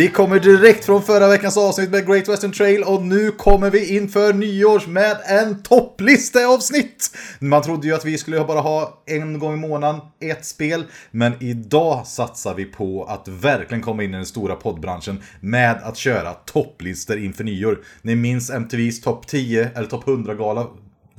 Vi kommer direkt från förra veckans avsnitt med Great Western Trail och nu kommer vi inför nyårs med en topplisteavsnitt. Man trodde ju att vi skulle bara ha en gång i månaden ett spel, men idag satsar vi på att verkligen komma in i den stora poddbranschen med att köra topplistor inför nyår. Ni minns MTVs topp 10 eller topp 100-gala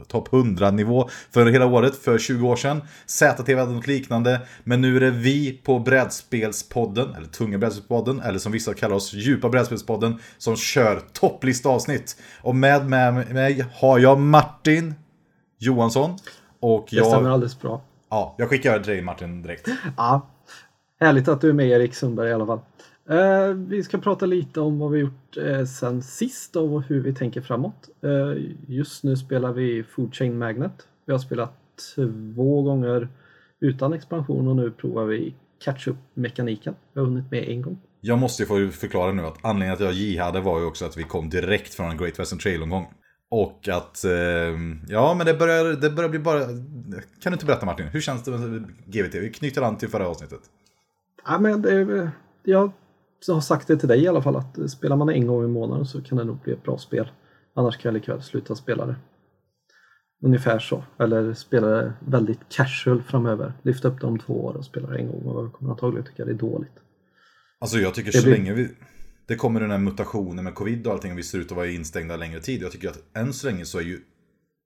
topp 100-nivå för hela året för 20 år sedan. ZTV hade något liknande. Men nu är det vi på Brädspelspodden, eller Tunga Brädspelspodden, eller som vissa kallar oss, Djupa Brädspelspodden, som kör topplistavsnitt. Och med, med mig har jag Martin Johansson. Och jag... Det stämmer alldeles bra. Ja, jag skickar till dig Martin direkt. Ja, härligt att du är med Erik Sundberg i alla fall. Eh, vi ska prata lite om vad vi gjort eh, sen sist och hur vi tänker framåt. Eh, just nu spelar vi Food Chain Magnet. Vi har spelat två gånger utan expansion och nu provar vi catch-up-mekaniken. Vi har hunnit med en gång. Jag måste ju få förklara nu att anledningen till att jag jihade var ju också att vi kom direkt från en Great Western Trail-omgång. Och att, ja men det börjar, det börjar bli bara... Kan du inte berätta Martin, hur känns det med GVT? Vi knyter an till förra avsnittet. Ja, men det, jag har sagt det till dig i alla fall att spelar man en gång i månaden så kan det nog bli ett bra spel. Annars kan jag likväl sluta spela det. Ungefär så. Eller spela det väldigt casual framöver. Lyfta upp det om två år och spela det en gång och jag kommer antagligen tycka det är dåligt. Alltså jag tycker så blir... länge vi... Det kommer den här mutationen med covid och allting och vi ser ut att vara instängda längre tid. Jag tycker att än så länge så är ju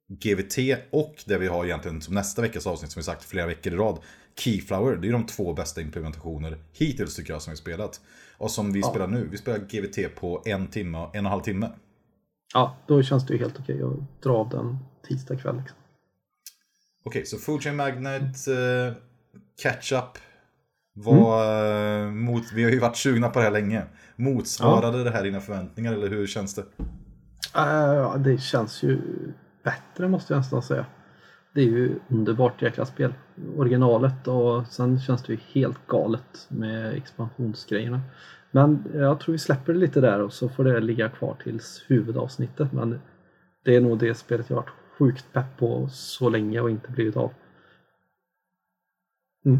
GVT och det vi har egentligen som nästa veckas avsnitt som vi sagt flera veckor i rad. Keyflower, det är de två bästa implementationer hittills tycker jag som vi spelat. Och som vi ja. spelar nu, vi spelar GVT på en timme, en och en halv timme. Ja, då känns det ju helt okej att dra av den tisdag kväll. Liksom. Okej, okay, så Food Chain Magnet, uh, Catch Up. Var, mm. uh, mot, vi har ju varit sugna på det här länge. Motsvarade ja. det här dina förväntningar eller hur känns det? Uh, det känns ju bättre måste jag nästan säga. Det är ju underbart jäkla spel. Originalet och sen känns det ju helt galet med expansionsgrejerna. Men jag tror vi släpper det lite där och så får det ligga kvar tills huvudavsnittet. Men det är nog det spelet jag varit sjukt pepp på så länge och inte blivit av. Mm.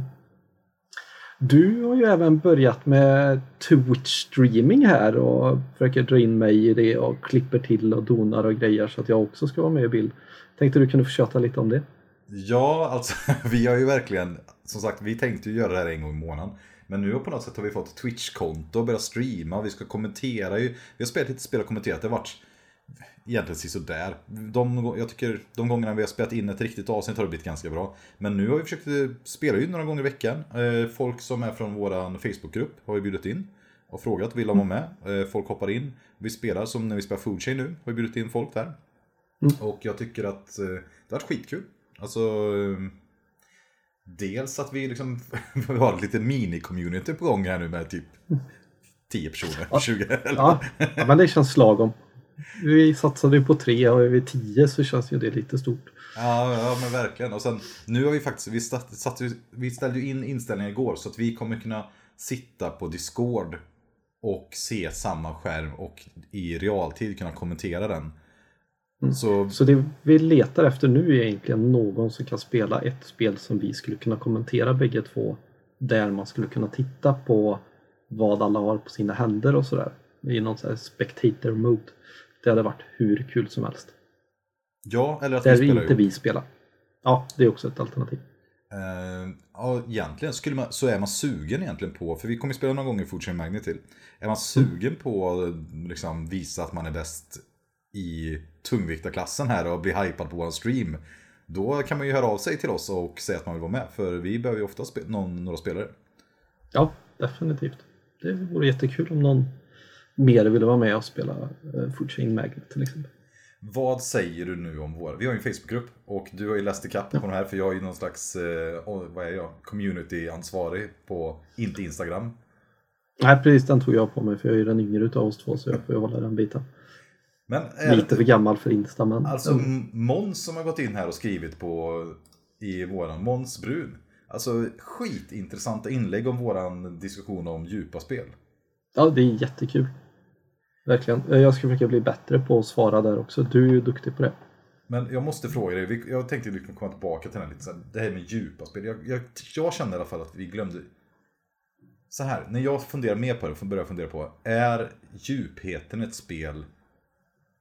Du har ju även börjat med Twitch streaming här och försöker dra in mig i det och klipper till och donar och grejer så att jag också ska vara med i bild. Tänkte du kunde få köta lite om det? Ja, alltså vi har ju verkligen, som sagt, vi tänkte ju göra det här en gång i månaden. Men nu på något sätt har vi fått Twitch-konto och börjat streama, vi ska kommentera ju. Vi har spelat lite spel och kommenterat, det har varit egentligen sådär. De, jag tycker de gångerna vi har spelat in ett riktigt avsnitt har det blivit ganska bra. Men nu har vi försökt eh, spela in några gånger i veckan. Eh, folk som är från vår Facebookgrupp har vi bjudit in och frågat, vill de vara med? Eh, folk hoppar in. Vi spelar som när vi spelar Food Chain nu, har vi bjudit in folk där. Mm. Och jag tycker att det har varit skitkul. Alltså, dels att vi liksom har ett litet mini-community på gång här nu med typ 10 personer. Ja, 20 ja, ja, men det känns lagom. Vi satsade ju på tre och är vi tio så känns ju det lite stort. Ja, ja men verkligen. Och sen nu har vi faktiskt, vi, satt, vi ställde in inställningar igår så att vi kommer kunna sitta på Discord och se samma skärm och i realtid kunna kommentera den. Mm. Så... så det vi letar efter nu är egentligen någon som kan spela ett spel som vi skulle kunna kommentera bägge två. Där man skulle kunna titta på vad alla har på sina händer och sådär. I någon sån här spectator mode. Det hade varit hur kul som helst. Ja, eller att Där vi spelar inte vi spelar. Ja, det är också ett alternativ. Uh, ja, egentligen skulle man, så är man sugen egentligen på, för vi kommer spela några gånger Food Magnet till. Är man sugen mm. på att liksom, visa att man är bäst i tungviktarklassen här och bli hypad på vår stream. Då kan man ju höra av sig till oss och säga att man vill vara med. För vi behöver ju ofta spe någon, några spelare. Ja, definitivt. Det vore jättekul om någon mer ville vara med och spela uh, Food Chain Magnet till exempel. Vad säger du nu om vår... Vi har ju en Facebookgrupp och du har ju läst ikapp ja. på den här för jag är ju någon slags, eh, vad är jag, community-ansvarig på, inte Instagram. Nej precis, den tog jag på mig för jag är den yngre utav oss två så jag får ju hålla den biten. Men Lite för gammal för Insta men... Alltså. Måns som har gått in här och skrivit på i våran, Måns Brun. Alltså skitintressanta inlägg om våran diskussion om djupa spel. Ja, det är jättekul. Verkligen. Jag ska försöka bli bättre på att svara där också. Du är ju duktig på det. Men jag måste fråga dig, jag tänkte att vi kan komma tillbaka till den här lite, det här med djupa spel. Jag, jag, jag känner i alla fall att vi glömde så här, när jag funderar mer på det, börjar jag fundera på, är djupheten ett spel,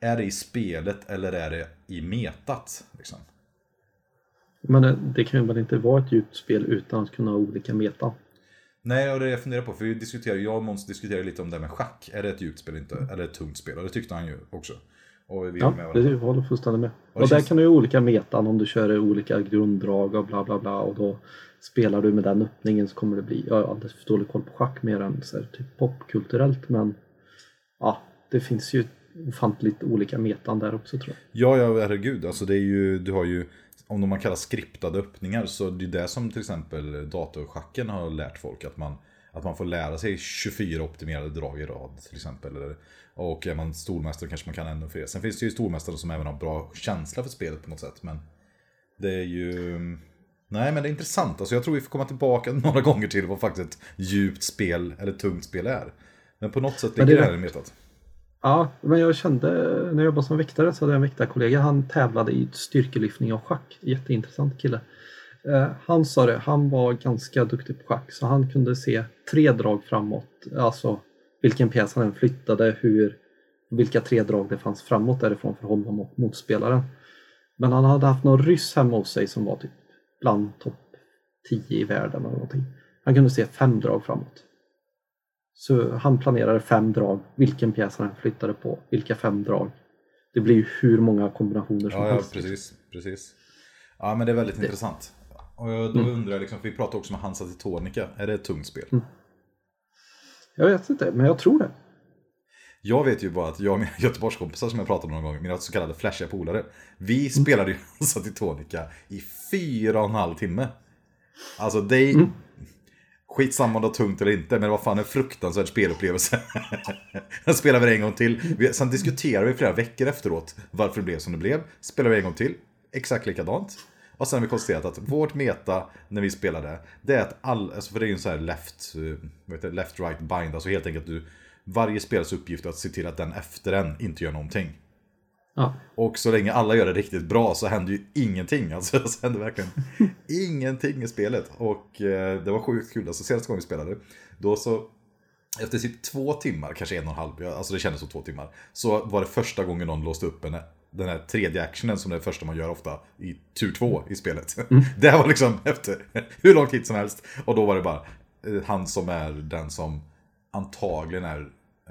är det i spelet eller är det i metat? Liksom? Men det, det kan ju väl inte vara ett djupt spel utan att kunna ha olika metan. Nej, och det jag funderar på, för vi diskuterar, jag och Måns diskuterade lite om det med schack. Är det ett djupt spel inte? Eller ett tungt spel? Och det tyckte han ju också. Och vi Ja, med det håller fullständigt med. Och Och, där känns- kan du ju olika metan om du kör olika grunddrag och bla bla bla och då spelar du med den öppningen så kommer det bli, jag har alldeles för dålig koll på schack mer än så här, typ popkulturellt men ja, det finns ju ofantligt olika metan där också tror jag. Ja, ja, herregud. Alltså det är ju, du har ju, om de man kallar skriptade öppningar, så det är det som till exempel datorschacken har lärt folk. Att man, att man får lära sig 24 optimerade drag i rad till exempel. Och är man stormästare kanske man kan ännu fler. Sen finns det ju stormästare som även har bra känsla för spelet på något sätt. Men det är ju... Nej, men det är intressant. Alltså jag tror vi får komma tillbaka några gånger till vad faktiskt ett djupt spel eller tungt spel är. Men på något sätt ligger det det är- här i metat. Ja, men jag kände när jag jobbade som väktare så hade jag en väktarkollega. Han tävlade i styrkelyftning och schack. Jätteintressant kille. Eh, han sa det, han var ganska duktig på schack så han kunde se tre drag framåt. Alltså vilken pjäs han än flyttade, hur, vilka tre drag det fanns framåt därifrån för honom och motspelaren. Men han hade haft någon ryss hemma hos sig som var typ bland topp 10 i världen eller någonting. Han kunde se fem drag framåt. Så han planerade fem drag, vilken pjäs han flyttade på, vilka fem drag. Det blir ju hur många kombinationer som Ja, ja helst. precis, precis. Ja, men det är väldigt intressant. Och då undrar jag, liksom, för vi pratade också med Hansa Teutonica. Är det ett tungt spel? Jag vet inte, men jag tror det. Jag vet ju bara att jag och mina Göteborgskompisar som jag pratade om någon gång, mina så kallade flashiga polare. Vi spelade ju Hansa Teutonica i fyra och en halv timme. Alltså det är... Skitsamma om det var tungt eller inte, men det var fan en fruktansvärd spelupplevelse. Jag spelade vi en gång till. Sen diskuterade vi flera veckor efteråt varför det blev som det blev. Spelade vi en gång till, exakt likadant. Och sen har vi konstaterat att vårt meta när vi spelade, det är att all, alltså för det är ju en sån här left, eh, vad heter det, left right bind, alltså helt enkelt du, varje spelares uppgift är att se till att den efter en inte gör någonting. Ja. Och så länge alla gör det riktigt bra så händer ju ingenting. Alltså så händer verkligen ingenting i spelet. Och eh, det var sjukt kul. Alltså senaste gången vi spelade, då så efter typ två timmar, kanske en och en halv, alltså det kändes som två timmar. Så var det första gången någon låste upp en, den här tredje actionen som det är det första man gör ofta i tur två i spelet. Det här var liksom efter hur lång tid som helst. Och då var det bara eh, han som är den som antagligen är,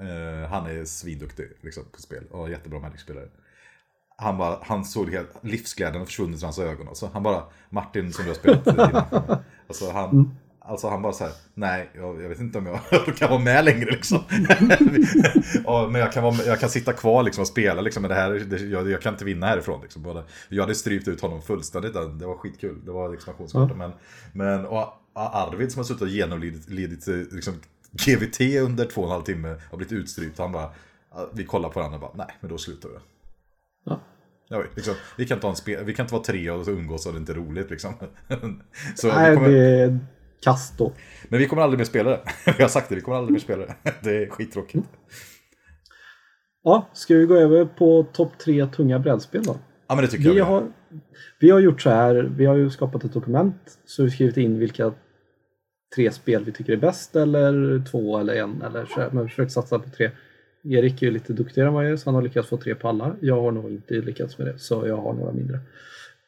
eh, han är svinduktig liksom, på spel och jättebra Magic-spelare. Han, bara, han såg helt, livsglädjen försvunnit ur hans ögon. Alltså, han bara, Martin som du har spelat innan. Alltså han, alltså han bara så här, nej, jag, jag vet inte om jag kan vara med längre liksom. ja, men jag kan, vara, jag kan sitta kvar liksom och spela liksom, men det här, det, jag, jag kan inte vinna härifrån. Liksom. Både, jag hade strypt ut honom fullständigt, det var skitkul. Det var expansionskorten. Men, men och Arvid som har suttit och genomlidit lidit, liksom, GVT under två och en halv timme har blivit utstrypt. Han bara, vi kollar på varandra och bara, nej, men då slutar vi. Ja. Ja, liksom, vi, kan inte ha en vi kan inte vara tre och umgås och det är inte roligt liksom. Så Nej, kommer, det är kast då. Men vi kommer aldrig mer spela det. Vi har sagt det, vi kommer aldrig mer spela det. Det är skittråkigt. Ja, ska vi gå över på topp tre tunga brädspel då? Ja men det tycker jag. Vi vi har, vi har gjort så här, vi har ju skapat ett dokument så vi skrivit in vilka tre spel vi tycker är bäst eller två eller en eller så här, men vi har försökt satsa på tre. Erik är ju lite duktigare än vad jag är så han har lyckats få tre på alla. Jag har nog inte lyckats med det så jag har några mindre.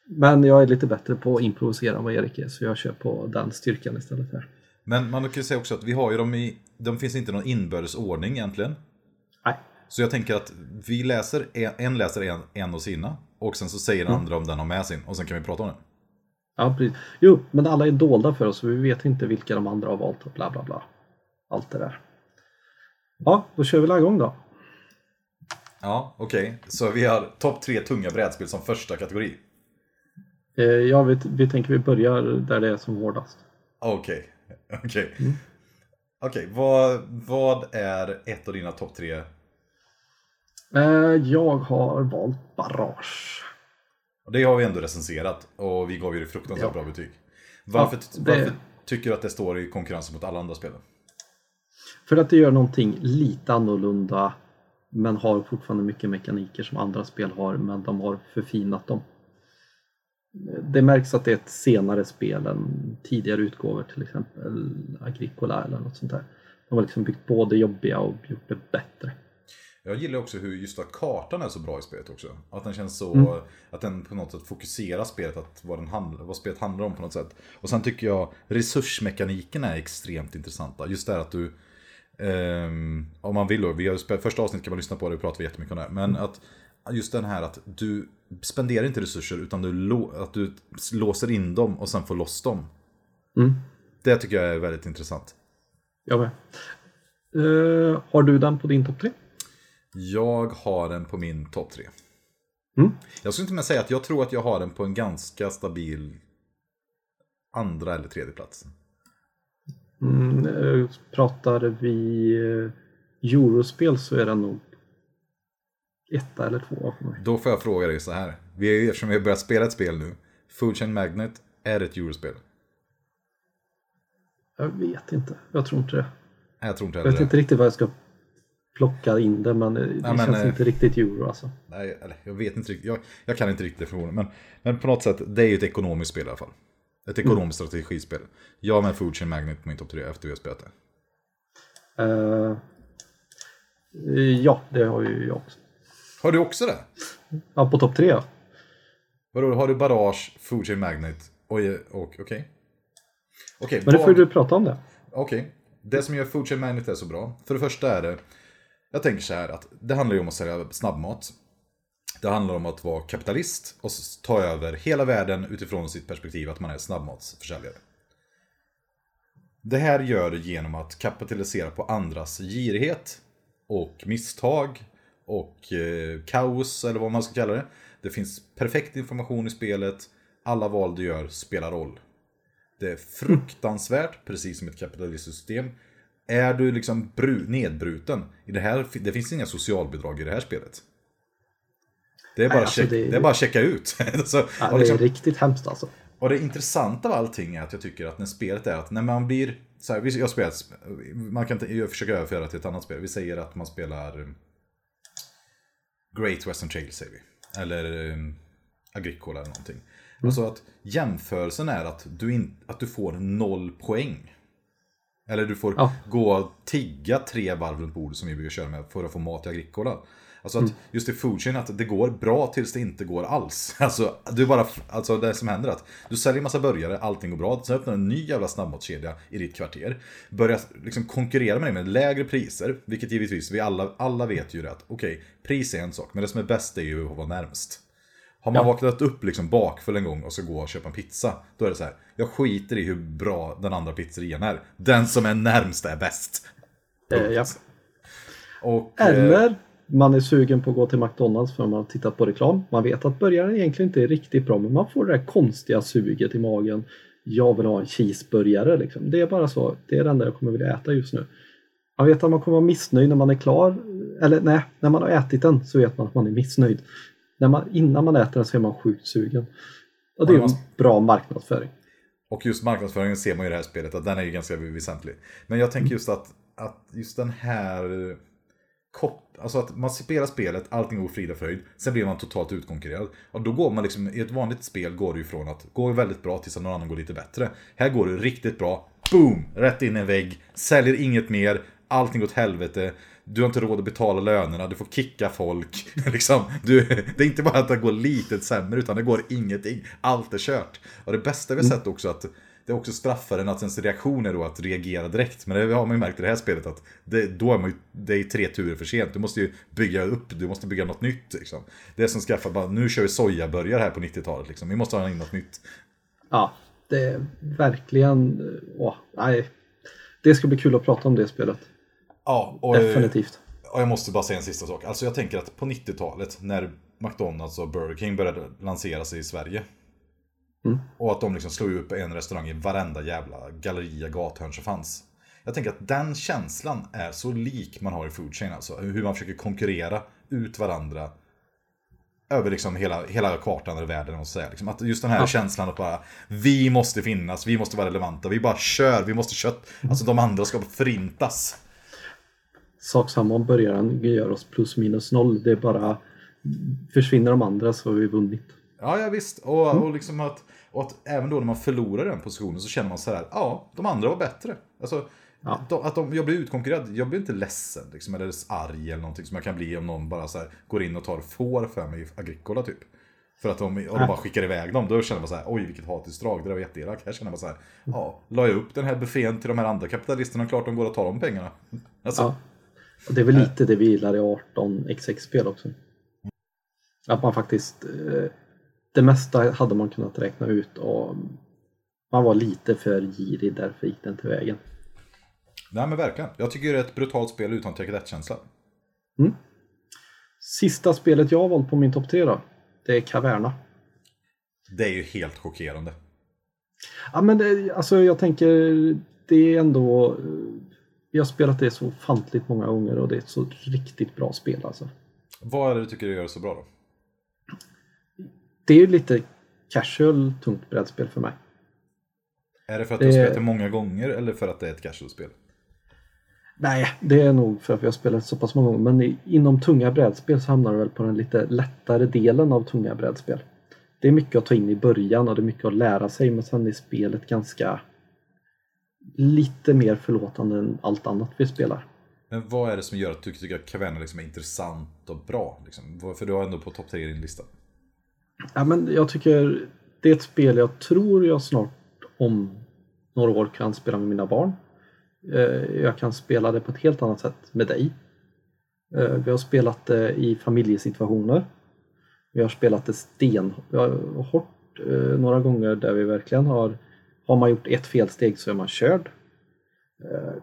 Men jag är lite bättre på att improvisera än vad Erik är så jag kör på den styrkan istället här. Men man kan ju säga också att vi har ju dem i, de finns inte någon inbördes ordning egentligen. Nej. Så jag tänker att vi läser, en, läser en, en av sina. Och sen så säger den andra om den har med sin. Och sen kan vi prata om den. Ja, precis. Jo, men alla är dolda för oss så vi vet inte vilka de andra har valt och bla bla bla. Allt det där. Ja, då kör vi igång då. Ja, okej. Så vi har topp tre tunga brädspel som första kategori. Eh, ja, vi, vi tänker vi börjar där det är som hårdast. Okej. Okej. Okej, vad, vad är ett av dina topp tre? Eh, jag har valt Barrage. Det har vi ändå recenserat och vi gav ju det fruktansvärt Ja. bra betyg. Varför, Ja, det- varför tycker du att det står i konkurrens mot alla andra spel? För att det gör någonting lite annorlunda men har fortfarande mycket mekaniker som andra spel har men de har förfinat dem. det märks att det är ett senare spel än tidigare utgåvor, till exempel Agricola eller något sånt där. De har liksom byggt på det jobbiga och gjort det bättre. Jag gillar också hur just att kartan är så bra i spelet också. Att den känns så, Mm. att den på något sätt fokuserar spelet, att vad, den handl- vad spelet handlar om på något sätt. Och sen tycker jag resursmekaniken är extremt intressanta. Just det här att du, ehm, om man vill då, vi har första avsnittet kan man lyssna på det, vi pratar jättemycket om det. Men att just den här att du spenderar inte resurser utan du, att du låser in dem och sen får loss dem. Mm. Det tycker jag är väldigt intressant. Jag med. Eh, har du den på din topp tre? Jag har den på min topp tre. Mm. Jag skulle inte med säga att jag tror att jag har den på en ganska stabil andra eller tredje plats. Mm, eh, pratar vi eh, Eurospel så är den nog etta eller tvåa för mig. Då får jag fråga dig så här. Vi är, eftersom vi har börjat spela ett spel nu. Food Chain Magnet är ett eurospel. Jag vet inte. Jag tror inte det. Jag tror inte Jag heller vet det. inte riktigt vad jag ska plocka in det men det Ja, men, känns eh, inte riktigt euro alltså. Nej, jag vet inte riktigt. Jag, jag kan inte riktigt definitionen. Men, men på något sätt, det är ju ett ekonomiskt spel i alla fall. Ett ekonomiskt strategispel. Jag med Food Chain Magnet på min topp tre efter vi har spelat det. Eh, ja, det har ju jag också. Har du också det? Ja, på topp tre ja. Vadå, har du Barrage, Food Chain Magnet och, och okej? Okej, Men nu får du prata om det. Okej, det som gör Food Chain Magnet är så bra. För det första är det, jag tänker så här att det handlar ju om att sälja snabbmat. Det handlar om att vara kapitalist och ta över hela världen utifrån sitt perspektiv att man är snabbmatsförsäljare. Det här gör det genom att kapitalisera på andras girighet och misstag och eh, kaos eller vad man ska kalla det. Det finns perfekt information i spelet. Alla val du gör spelar roll. Det är fruktansvärt, precis som ett kapitalistiskt system. Är du liksom nedbruten, i det, här, det finns inga socialbidrag i det här spelet. Det är bara, Nej, alltså check, det- det... är bara att checka ut. Så, Ja, det är liksom, riktigt hemskt alltså. och det intressanta av allting är att jag tycker att när spelet är att när man blir... Så här, jag spelar, man kan inte- försöker överföra till ett annat spel. Vi säger att man spelar eh, Great Western Trail säger vi. Eller eh, Agricola eller någonting. Alltså att jämförelsen är att du, in, att du får noll poäng. Eller du får Ja. gå och tigga tre varv runt bordet som vi brukar köra med för att få mat i Agricola. Alltså att just i foodchain att det går bra tills det inte går alls. Alltså, du bara, alltså det som händer är att du säljer massa burgare, allting går bra. Sen öppnar du en ny jävla snabbmatskedja i ditt kvarter. Börjar liksom konkurrera med dig med lägre priser. Vilket givetvis, vi alla, alla vet ju det att okej, pris är en sak. Men det som är bäst är ju att vara närmst. Har man Ja. vaknat upp liksom bakfull en gång och ska gå och köpa en pizza, då är det så här. Jag skiter i hur bra den andra pizzerian är. Den som är närmst är bäst. Eh, ja. Och, eh, Eller man är sugen på att gå till McDonalds för man har tittat på reklam. Man vet att burgaren egentligen inte är riktigt bra men man får det där konstiga suget i magen. Jag vill ha en cheeseburgare liksom. Det är bara så. Det är det enda jag kommer vilja äta just nu. Man vet att man kommer vara missnöjd när man är klar. Eller nej, när man har ätit den så vet man att man är missnöjd. När man, innan man äter den så är man sjukt sugen. Och det är en bra marknadsföring. Och just marknadsföringen ser man ju i det här spelet att den är ju ganska väsentlig. Men jag tänker just att, att just den här kop Alltså att man spelar spelet, allting går frid och fröjd, sen blir man totalt utkonkurrerad. Och då går man liksom, i ett vanligt spel går det ju från att gå väldigt bra tills att någon annan går lite bättre. Här går det riktigt bra, boom! Rätt in i en vägg, säljer inget mer, allting går åt helvete. Du har inte råd att betala lönerna, du får kicka folk. liksom, du, det är inte bara att det går lite sämre, utan det går ingenting. Allt är kört. Och det bästa vi har sett också att det också straffar en att ens reaktion är då att reagera direkt. Men det har man ju märkt i det här spelet att det, då är man ju, det är tre turer för sent. Du måste ju bygga upp, du måste bygga något nytt. Liksom. Det är som skaffar bara, nu kör vi sojaburgare här på 90-talet. Liksom. Vi måste ha in något nytt. Ja, det är verkligen... Åh, nej. Det ska bli kul att prata om det spelet. Ja, och, Definitivt. och jag måste bara säga en sista sak. Alltså jag tänker att på 90-talet när McDonalds och Burger King började lansera sig i Sverige. Mm. Och att de liksom slog upp en restaurang i varenda jävla galleria, gathörn som fanns. Jag tänker att den känslan är så lik man har i food chain alltså. Hur man försöker konkurrera ut varandra. Över liksom hela, hela kartan eller världen och säga. Liksom att just den här Ja. känslan att bara Vi måste finnas, vi måste vara relevanta, vi bara kör, vi måste kött. Alltså de andra ska förintas. Sak samma om börjaren gör oss plus minus noll. Det är bara försvinner de andra så har vi vunnit. Ja, ja visst. Och, och, liksom att, och att även då när man förlorar den positionen så känner man så här, ja, de andra var bättre. Alltså, Ja. de, att de, jag blir utkonkurrerad, jag blir inte ledsen liksom, eller arg eller någonting som jag kan bli om någon bara så här, går in och tar får för mig i Agricola typ. För att de, och de bara skickar iväg dem, då känner man så här, oj vilket hatiskt drag, det där var jätteelakt. Här känner man så här, ja, la jag upp den här buffén till de här andra kapitalisterna, klart de går och tar de pengarna. Alltså, Ja. Och det är väl lite det vi gillar i 18xx-spel också. Att man faktiskt... Eh, det mesta hade man kunnat räkna ut och man var lite för girig, därför gick den till vägen. Nej men verkligen, jag tycker det är ett brutalt spel utan tekadett-känsla. Sista spelet jag har valt på min topp 3 då, det är Caverna. Det är ju helt chockerande. Ja men det, alltså jag tänker, det är ändå... Vi har spelat det så fantligt många gånger och det är ett så riktigt bra spel alltså. Vad är det du tycker gör det så bra då? Det är ju lite casual, tungt brädspel för mig. Är det för att du har spelat det många gånger eller för att det är ett casual-spel? Nej, det är nog för att vi har spelat så pass många gånger. Men inom tunga brädspel så hamnar du väl på den lite lättare delen av tunga brädspel. Det är mycket att ta in i början och det är mycket att lära sig men sen är spelet ganska lite mer förlåtande än allt annat vi spelar. Men vad är det som gör att du tycker att Caverna liksom är intressant och bra? Liksom? För du har ändå på topp 3 i din lista. Ja, men jag tycker det är ett spel jag tror jag snart om några år kan spela med mina barn. Eh, jag kan spela det på ett helt annat sätt med dig. Eh, vi har spelat det i familjesituationer. Vi har spelat det stenhårt eh, några gånger där vi verkligen har har man gjort ett felsteg så är man körd.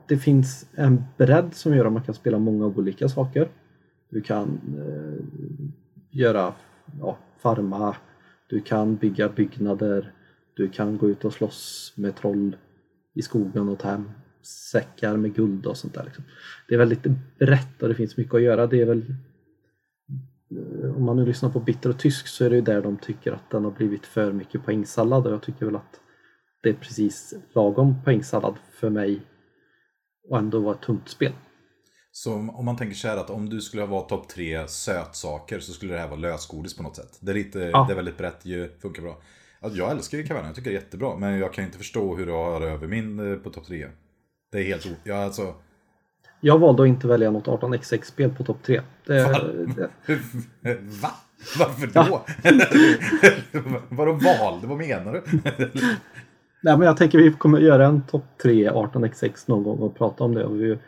Det finns en bredd som gör att man kan spela många olika saker. Du kan göra ja, farma, du kan bygga byggnader, du kan gå ut och slåss med troll i skogen och ta hem säckar med guld och sånt där. Liksom. Det är väldigt brett och det finns mycket att göra. Det är väl eh, om man nu lyssnar på Bitter och Tysk så är det ju där de tycker att den har blivit för mycket poängsallad och jag tycker väl att det är precis lagom poängsallad för mig och ändå vara ett tungt spel. Så om man tänker så här att om du skulle ha valt topp 3 sötsaker så skulle det här vara lösgodis på något sätt. Det är, lite, Ja. det är väldigt brett, ju, funkar bra. Alltså, jag älskar ju Caverna, jag tycker det är jättebra. Men jag kan inte förstå hur du har över min eh, på topp 3. Det är helt o... Ja, alltså... Jag valde att inte välja något 18xx-spel på topp 3. Det, Va? Varför då? Vadå valde? Vad menar du? nej, men jag tänker vi kommer göra en topp 3 18xx någon gång och prata om det. Och vi,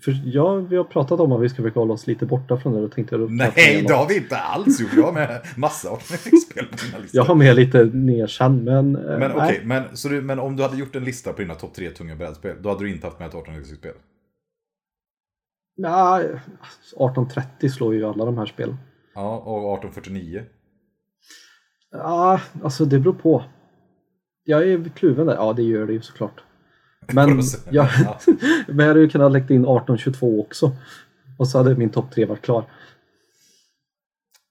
för, ja, vi har pratat om att vi ska försöka hålla oss lite borta från det. Och tänkte jag då Nej, det har vi inte alls gjort. Jag har med massa 18x-spel på mina listor. Jag har med lite nerkänd men... eh, Men okej, nej. men, så du, men om du hade gjort en lista på dina topp 3 tunga brädspel, då hade du inte haft med ett 18x-spel? Ja, 1830 slår ju alla de här spelen. Ja, och 1849? Ja, alltså det beror på. Jag är kluven där. Ja, det gör det ju såklart. Men jag, Ja. men jag hade ju kunnat lägga in 1822 också. Och så hade min topp 3 varit klar.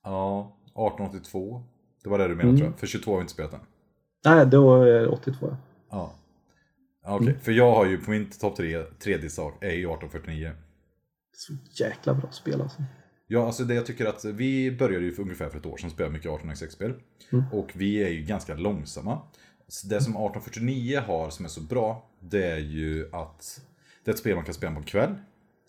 Ja, 1882. Det var det du menade Mm. tror jag. För 22 har vi inte spelat än. Nej, det 82 ja. Ja. Ja, Okej, Mm. för jag har ju på min topp 3, tredje sak är ju 1849. Så jäkla bra spel alltså. Ja, alltså det jag tycker att vi började ju för ungefär för ett år sedan spela mycket 18xx-spel. Mm. Och vi är ju ganska långsamma. Så Det som 1849 har som är så bra, det är ju att det är ett spel man kan spela på en kväll.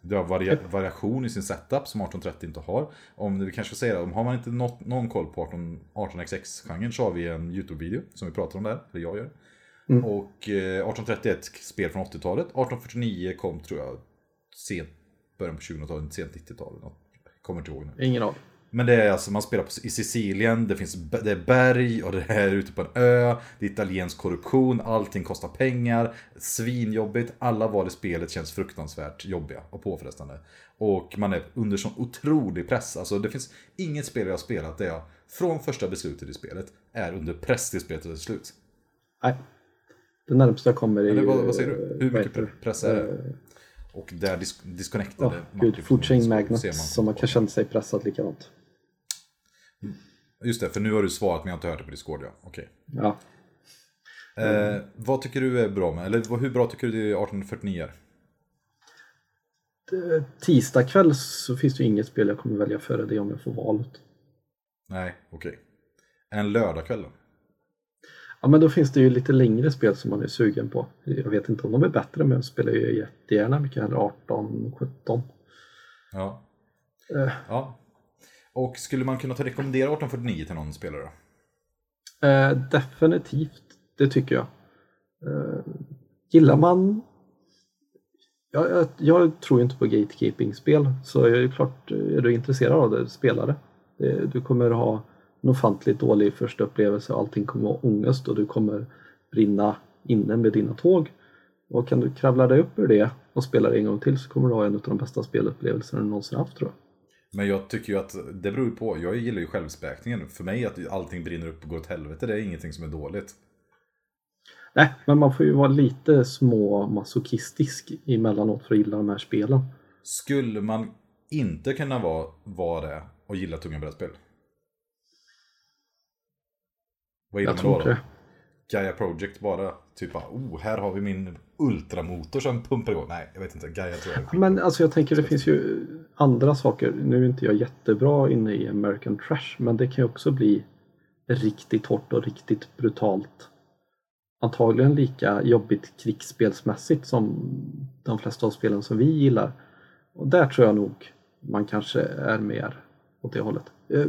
Det har varia variation i sin setup som 1830 inte har. Om vi kanske det, om har man inte något, någon koll på 18, 18xx-genren så har vi en YouTube-video som vi pratar om där, eller jag gör. Mm. Och eh, 1830 är ett spel från 80-talet. 1849 kom tror jag sent, början på 2000-talet, sent 90-tal. något. Kommer inte ihåg nu. Ingen aning. Men det är alltså, man spelar på, i Sicilien, det, finns, det är berg och det är ute på en ö. Det är italiensk korruption, allting kostar pengar. Svinjobbigt, alla val i spelet känns fruktansvärt jobbiga och påfrestande. Och man är under sån otrolig press. Alltså det finns inget spel jag har spelat där jag från första beslutet i spelet är under press till spelet är slut. Nej. Det närmsta kommer är Eller vad, vad säger du? Hur vad mycket pre- press är det? Eh, Och där dis disconnectade Ja, gud, Food Chain Magnet ser man som man kan känna sig pressad likadant. Just det, för nu har du svarat men jag har inte hört det på Discord ja. Okej. Ja. Eh, vad tycker du är bra med, eller hur bra tycker du 1849 är? Eh, Tisdag kväll så finns det inget spel jag kommer välja före det om jag får valet. Nej, okej. En lördagkväll. Ja, men då finns det ju lite längre spel som man är sugen på. Jag vet inte om de är bättre, men jag spelar ju jättegärna mycket hellre 18, 17. Ja. Eh. ja. Och skulle man kunna ta rekommendera 1849 till någon spelare? Eh, definitivt, det tycker jag. Eh, gillar man... Jag, jag, jag tror inte på gatekeeping-spel, så är det klart, eh, är du intresserad av det, spela det. det. Du kommer ha en ofantligt dålig första upplevelse, allting kommer vara ångest och du kommer brinna inne med dina tåg. Och kan du kravla dig upp ur det och spela det en gång till så kommer du ha en av de bästa spelupplevelserna du någonsin haft tror jag. Men jag tycker ju att det beror ju på. Jag gillar ju självspäkningen. För mig att allting brinner upp och går åt helvete, det är ingenting som är dåligt. Nej, men man får ju vara lite små masochistisk emellanåt för att gilla de här spelen. Skulle man inte kunna vara, vara det och gilla tunga brädspel? Vad gillar Jag man tror då? inte Gaia Project bara, typ bara, oh, här har vi min ultramotor som pumpar igång. Nej, jag vet inte. Gaia tror jag. Men alltså jag tänker det finns ju andra saker. Nu är inte jag jättebra inne i American Trash men det kan ju också bli riktigt hårt och riktigt brutalt. Antagligen lika jobbigt krigsspelsmässigt som de flesta av spelen som vi gillar. Och där tror jag nog man kanske är mer åt det hållet. Eh,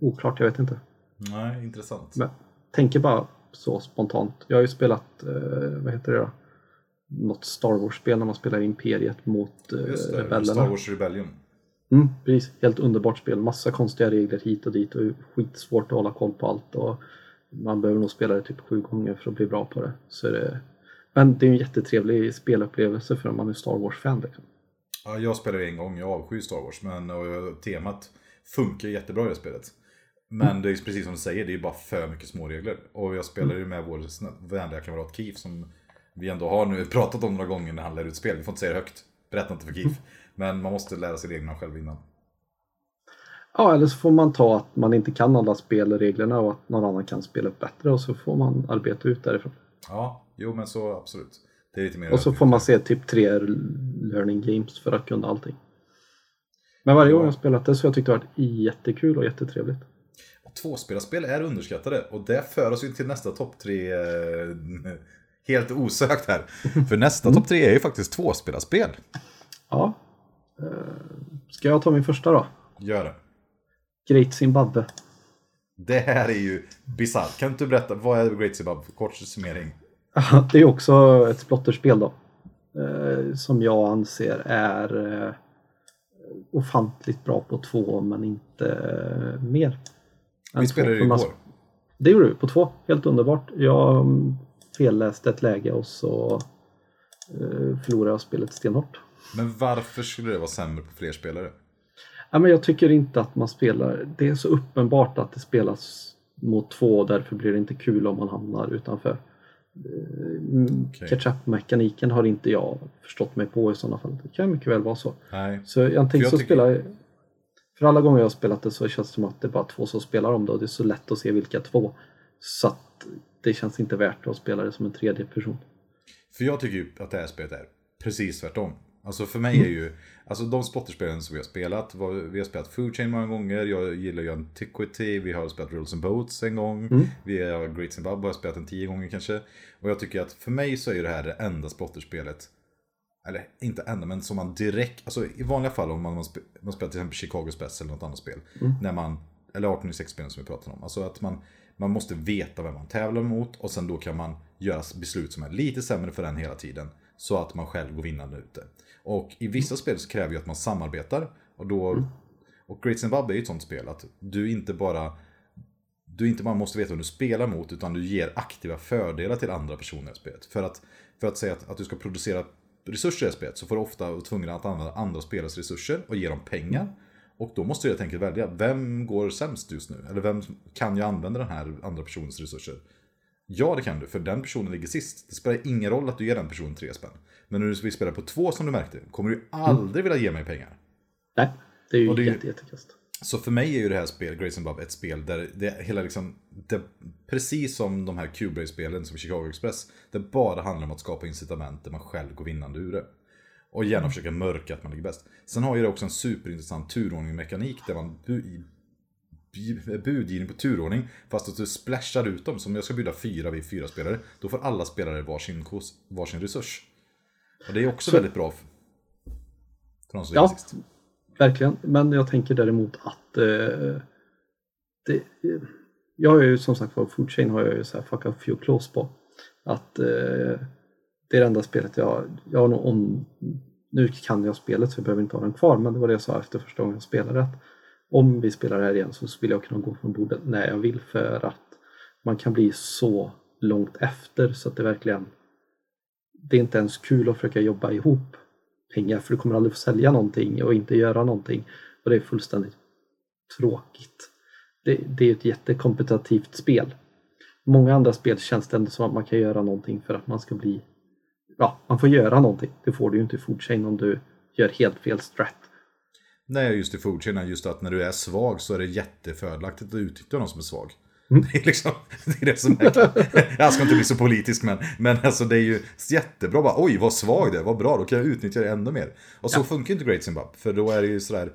oklart, jag vet inte. Nej, intressant. Men tänker bara så spontant. Jag har ju spelat, eh, vad heter det då? Något Star Wars-spel när man spelar Imperiet mot eh, Just det, rebellerna. Star Wars Rebellion. Mm, precis, helt underbart spel. Massa konstiga regler hit och dit och skitsvårt att hålla koll på allt. Och man behöver nog spela det typ sju gånger för att bli bra på det. Så det... Men det är en jättetrevlig spelupplevelse för om man är Star Wars-fan. Liksom. Ja, jag spelade en gång, jag avskyr Star Wars, men och, temat funkar jättebra i det spelet. Men det är precis som du säger, det är bara för mycket småregler. Och jag spelar ju med vår vänliga kamrat Keith som vi ändå har nu pratat om några gånger när han lär ut spel. Vi får inte säga det högt. Berätta inte för Keith. Men man måste lära sig reglerna själv innan. Ja, eller så får man ta att man inte kan alla spelreglerna och att någon annan kan spela upp bättre och så får man arbeta ut därifrån. Ja, jo men så absolut. Det är lite mer Och så får man se typ tre learning games för att kunna allting. Men varje gång jag spelat det så har jag tyckt det varit jättekul och jättetrevligt. Tvåspelarspel är underskattade och det för oss ju till nästa topp tre eh, helt osökt här. För nästa topp tre är ju faktiskt tvåspelarspel. Ja. Eh, Ska jag ta min första då? Gör det. Great Zimbabwe. Det här är ju bisarrt. Kan inte du berätta, vad är Great Zimbabwe? Kort summering. Det är också ett splotterspel då. eh, Som jag anser är ofantligt bra på två men inte mer. Vi spelade ju man- igår. Det gjorde du på två, helt underbart. Jag felläste ett läge och så eh, förlorade jag spelet stenhårt. Men varför skulle det vara sämre på fler spelare? Ja, men jag tycker inte att man spelar, det är så uppenbart att det spelas mot två och därför blir det inte kul om man hamnar utanför. Eh, Okej. Catch-up-mekaniken har inte jag förstått mig på i sådana fall. Det kan mycket väl vara så. Nej. Så jag tänkte jag så tycker- spela För alla gånger jag har spelat det så känns det som att det är bara två som spelar om det och det är så lätt att se vilka två. Så att det känns inte värt att spela det som en tredje person. För jag tycker ju att det här spelet är precis tvärtom. Alltså för mig är ju, alltså de spotterspelen som vi har spelat, vi har spelat Food Chain många gånger, jag gillar ju Antiquity, vi har spelat Rules and Boats en gång, vi har Great Zimbabwe har spelat en tio gånger kanske. Och jag tycker att för mig så är det här det enda spotterspelet, eller inte enda, men som man direkt, alltså i vanliga fall om man, man, spe, man spelar till exempel Chicago Spess eller något annat spel, när man, eller 1896-spelen som vi pratade om, alltså att man, man måste veta vem man tävlar mot och sen då kan man göra beslut som är lite sämre för den hela tiden. Så att man själv går vinnande ute. Och i vissa spel så kräver ju att man samarbetar. Och, då, och Great Zimbabwe är ju ett sånt spel att du inte bara du inte bara måste veta vem du spelar mot utan du ger aktiva fördelar till andra personer i spelet. För att, för att säga att, att du ska producera resurser i spelet så får du ofta vara tvungen att använda andra spelares resurser och ge dem pengar. Och då måste du helt enkelt välja, vem går sämst just nu? Eller vem kan jag använda den här andra personens resurser? Ja, det kan du, för den personen ligger sist. Det spelar ingen roll att du ger den personen tre spänn. Men när du vill spela på två som du märkte, kommer du aldrig vilja ge mig pengar. Nej, det är ju Och det är ju- jätte, jättekast. Så för mig är ju det här spelet, Grace Above, ett spel där det hela liksom, det, precis som de här Cube-spelen som Chicago Express, det bara handlar om att skapa incitament där man själv går vinnande ur det. Och gärna försöka mörka att man ligger bäst. Sen har ju det också en superintressant turordning-mekanik där man bu- budgivning på turordning. Fast att du splashar ut dem. Som jag ska bjuda fyra vid fyra spelare. Då får alla spelare varsin, varsin resurs. Och det är också Så... väldigt bra. För ja, sist verkligen. Men jag tänker däremot att eh, det, jag har ju som sagt var Foodchain har jag ju så här fuck up few close på. Att eh, det är det enda spelet jag, jag har nog om, nu kan jag spelet så jag behöver inte ha den kvar men det var det jag sa efter första gången jag spelade att om vi spelar det här igen så vill jag kunna gå från bordet när jag vill för att man kan bli så långt efter så att det verkligen det är inte ens kul att försöka jobba ihop pengar för du kommer aldrig få sälja någonting och inte göra någonting och det är fullständigt tråkigt. Det, det är ett jättekompetitivt spel. Många andra spel känns det ändå som att man kan göra någonting för att man ska bli ja, man får göra någonting. Det får du ju inte i Foodchain om du gör helt fel strat. Nej, just i Foodchain, just att när du är svag så är det jättefördelaktigt att utnyttja någon som är svag. Mm. Det är liksom, det är det som är, jag ska inte bli så politisk men, men alltså det är ju jättebra bara, oj vad svag det är, vad bra, då kan jag utnyttja det ännu mer. Och så ja. funkar inte Great Zimbabwe, för då är det ju sådär,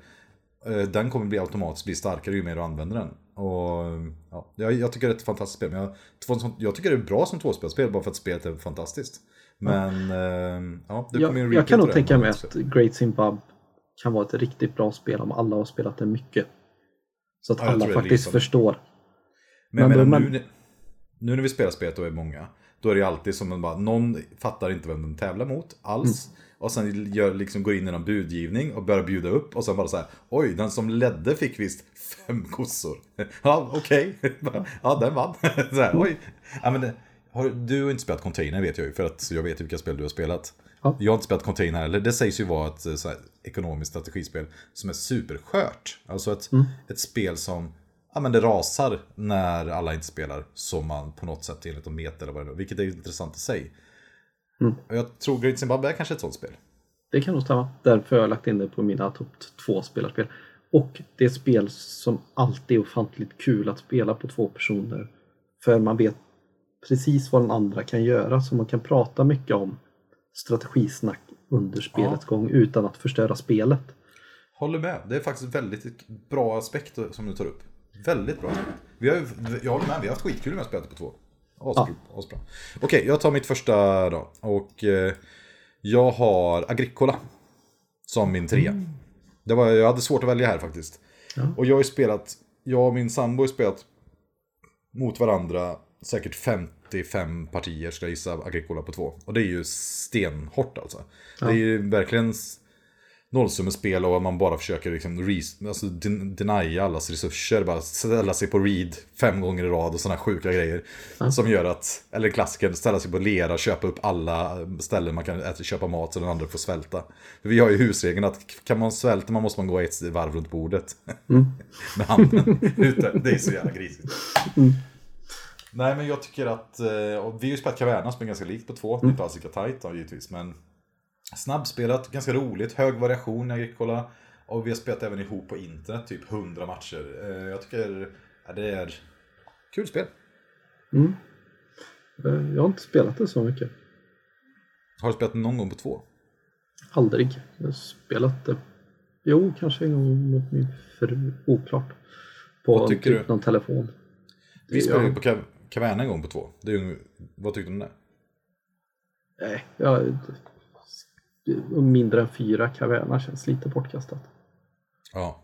eh, den kommer bli automatiskt bli starkare ju mer du använder den. Och ja, jag, jag tycker det är ett fantastiskt spel, men jag, jag tycker det är bra som tvåspelsspel bara för att spelet är fantastiskt. Men ja, ja det kommer Jag, jag kan nog tänka mig att Great Zimbabwe kan vara ett riktigt bra spel om alla har spelat det mycket. Så att ja, alla faktiskt förstår. Men, men, men, nu, nu när vi spelar spelet och är många, då är det alltid som att bara, någon fattar inte vem de tävlar mot alls. Mm. Och sen gör, liksom, går in i någon budgivning och börjar bjuda upp och sen bara så här, oj, den som ledde fick visst fem kossor. ja, okej. Okay. ja, den vann. så här, oj. Ja, men det, har, du har inte spelat Container vet jag ju, för att jag vet vilka spel du har spelat. Ja. Jag har inte spelat Container heller. Det sägs ju vara ett så här, ekonomiskt strategispel som är superskört. Alltså ett, mm. ett spel som ja, men det rasar när alla inte spelar som man på något sätt enligt de meter eller vad det är. Vilket är intressant i sig. Mm. Jag tror Great Zimbabwe är kanske ett sånt spel. Det kan nog stämma. Därför har jag lagt in det på mina topp två spelarspel. Och det är spel som alltid är ofantligt kul att spela på två personer. För man vet precis vad den andra kan göra så man kan prata mycket om strategisnack under spelets ja. gång utan att förstöra spelet. Håller med. Det är faktiskt väldigt bra aspekt som du tar upp. Väldigt bra. Vi har, jag håller med, vi har haft skitkul med spelet på två. Asbra. Ja. Asbra. Okej, jag tar mitt första då. Och eh, jag har Agricola som min trea. Mm. Det var, jag hade svårt att välja här faktiskt. Ja. Och jag har spelat, jag och min sambo har spelat mot varandra säkert 55 partier ska jag gissa Agricola på två. Och det är ju stenhårt alltså. Ja. Det är ju verkligen nollsummespel och man bara försöker liksom alltså, denia allas resurser. Bara ställa sig på read fem gånger i rad och sådana sjuka grejer. Ja. Som gör att, eller klassiken, ställa sig på lera, köpa upp alla ställen man kan äta, köpa mat så den andra får svälta. För vi har ju husregeln att kan man svälta man måste man gå ett varv runt bordet. Mm. Med handen ute. Det är så jävla grisigt. Mm. Nej men jag tycker att, eh, och vi har ju spelat Caverna som är ganska likt på två, mm. inte alls lika tajt då givetvis men Snabbspelat, ganska roligt, hög variation när jag kolla. Och vi har spelat även ihop på internet, typ 100 matcher. Eh, jag tycker ja, det är kul spel. Mm. Eh, jag har inte spelat det så mycket. Har du spelat någon gång på två? Aldrig. Jag har spelat det, jo kanske en gång mot min fru, oklart. På typ du? någon telefon. Vi spelade ju på Caverna en gång på två. Det är, vad tyckte du om det? Nej, jag, mindre än fyra Caverna känns lite bortkastat. Ja.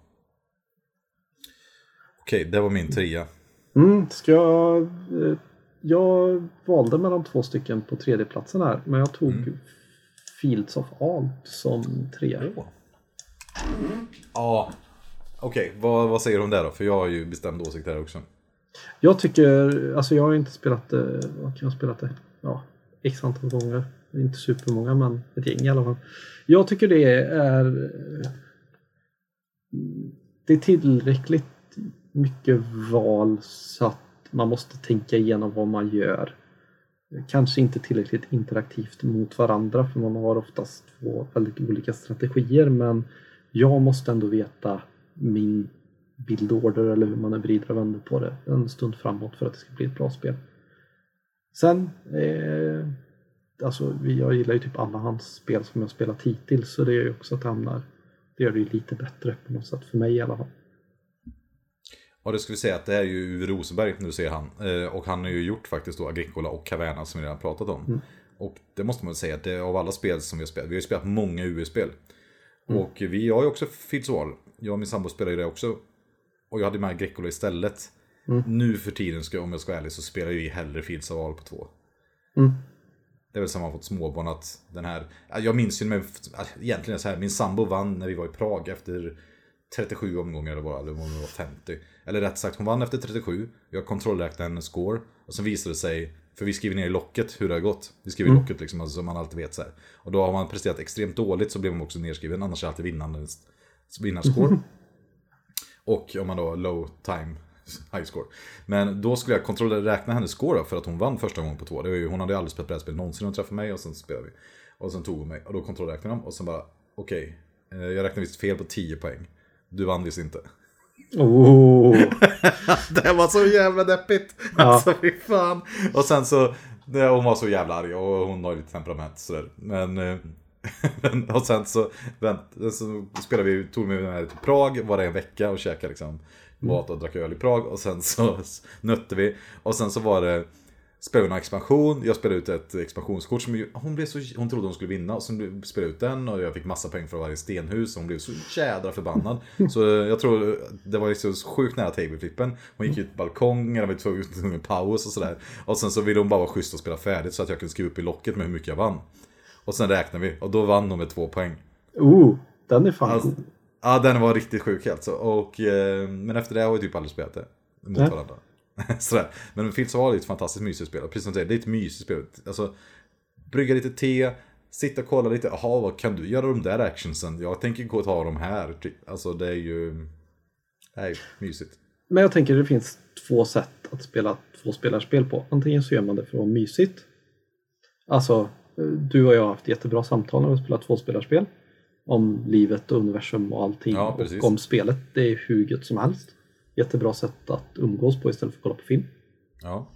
Okej, det var min trea. Mm, ska jag, eh, jag valde mellan två stycken på tredjeplatsen här, men jag tog mm. Fields of Alt som trea. Oh. Ja, okej, okay. vad, vad säger du om det då? För jag har ju bestämd åsikt här också. Jag tycker, alltså jag har inte spelat det, vad kan jag ha spelat det? Ja, x antal gånger. Inte supermånga men ett gäng i alla fall. Jag tycker det är eh, det är tillräckligt mycket val så att man måste tänka igenom vad man gör. Kanske inte tillräckligt interaktivt mot varandra för man har oftast två väldigt olika strategier men jag måste ändå veta min bildorder eller hur man vrider och vänder på det en stund framåt för att det ska bli ett bra spel. Sen, eh, alltså jag gillar ju typ alla hans spel som jag spelat hittills så det gör ju också att det hamnar, det gör det ju lite bättre på något sätt för mig i alla fall. Och det ska vi säga att det här är ju Uwe Rosenberg, nu ser han. Eh, och han har ju gjort faktiskt då Agricola och Caverna som vi redan pratat om. Mm. Och det måste man säga att det är av alla spel som vi har spelat, vi har ju spelat många UE-spel. Mm. Och vi har ju också War. Jag och min sambo spelar ju det också. Och jag hade med Agricola istället. Mm. Nu för tiden, ska, om jag ska vara ärlig, så spelar vi hellre Fields of på två. Mm. Det är väl som man fått småbarn att den här, ja, jag minns ju med, egentligen så här, min sambo vann när vi var i Prag efter 37 omgångar eller vad, det var 50. Eller rätt sagt, hon vann efter 37. Jag kontrollräknade hennes score. Och sen visade det sig, för vi skriver ner i locket hur det har gått. Vi skriver i locket liksom, alltså, så man alltid vet så här. Och då har man presterat extremt dåligt så blir man också nedskriven, annars är det alltid vinnande, vinnarscore. Och om man då low time high score. Men då skulle jag kontrollera, räkna hennes score då, för att hon vann första gången på två. Det var ju, hon hade ju aldrig spelat brädspel någonsin. Hon träffade mig och sen spelade vi. Och sen tog hon mig och då kontrollräknade de och sen bara okej. eh, jag räknade visst fel på 10 poäng. Du vann visst inte. Oh. Det var så jävla deppigt. Ja. Alltså fy fan. Och sen så, det, hon var så jävla arg och hon har ju lite temperament sådär. Men, eh, men och sen så, vänt, så spelade vi, tog vi med till Prag, var det en vecka och käkade liksom mat och drack öl i Prag. Och sen så nötte vi. Och sen så var det spelade vi någon expansion, jag spelade ut ett expansionskort som ju, hon, blev så, hon trodde hon skulle vinna och sen spelade ut den och jag fick massa poäng för varje stenhus och hon blev så jädra förbannad. Så eh, jag tror det var liksom så sjukt nära tableflippen. Hon gick ut på balkongen, tvungen att ta en paus och sådär. Och sen så ville hon bara vara schysst och spela färdigt så att jag kunde skriva upp i locket med hur mycket jag vann. Och sen räknade vi och då vann hon med två poäng. Oh, den är fan Alltså. Ja, den var riktigt sjuk alltså. Och, eh, men efter det har vi typ aldrig spelat det. Mot Nej. varandra. Sådär. Men War är ett fantastiskt mysigt spel. Precis som du säger, det är ett mysigt spel. Alltså, brygga lite te, sitta och kolla lite. Jaha, vad kan du göra de där actionsen? Jag tänker gå och ta de här. typ. Alltså det är ju... Det är mysigt. Men jag tänker det finns två sätt att spela tvåspelarspel på. Antingen så gör man det för att vara mysigt. Alltså, du och jag har haft jättebra samtal när vi spelat tvåspelarspel. Om livet och universum och allting. Ja, och om spelet. Det är hur gött som helst. Jättebra sätt att umgås på istället för att kolla på film. Ja.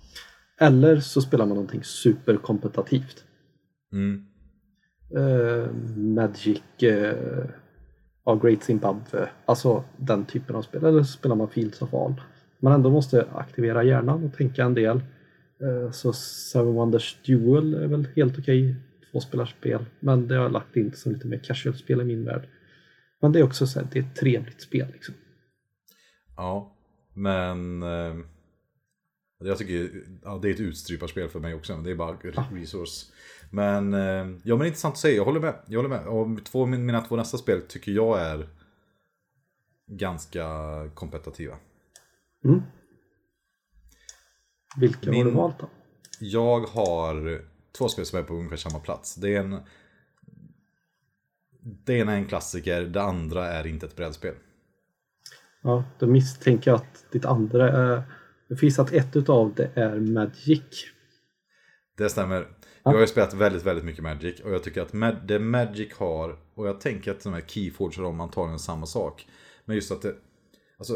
Eller så spelar man någonting superkompetitivt. Mm. Eh, Magic, eh, ja, Great Zimbabwe, alltså den typen av spel. Eller så spelar man Fields of All. Man ändå måste aktivera hjärnan och tänka en del. Eh, så Seven Wonders Duel är väl helt okej tvåspelarspel. Men det har jag lagt in som lite mer casual-spel i min värld. Men det är också så här, det är ett trevligt spel liksom. Ja. Men... Eh, jag tycker ja, det är ett utstryparspel för mig också. men Det är bara resource. Men, eh, ja men intressant att säga. Jag håller med. Jag håller med. Och två, min- mina två nästa spel tycker jag är ganska kompetitiva. Mm. Vilka har du Min- valt då? Jag har två spel som är på ungefär samma plats. Det är en... Det ena är en klassiker, det andra är inte ett brädspel. Ja, då misstänker jag att ditt andra är... Det finns att ett utav det är Magic. Det stämmer. Jag har ju spelat väldigt, väldigt mycket Magic och jag tycker att det Magic har, och jag tänker att de här Keyforge har de antagligen samma sak. Men just att det, alltså,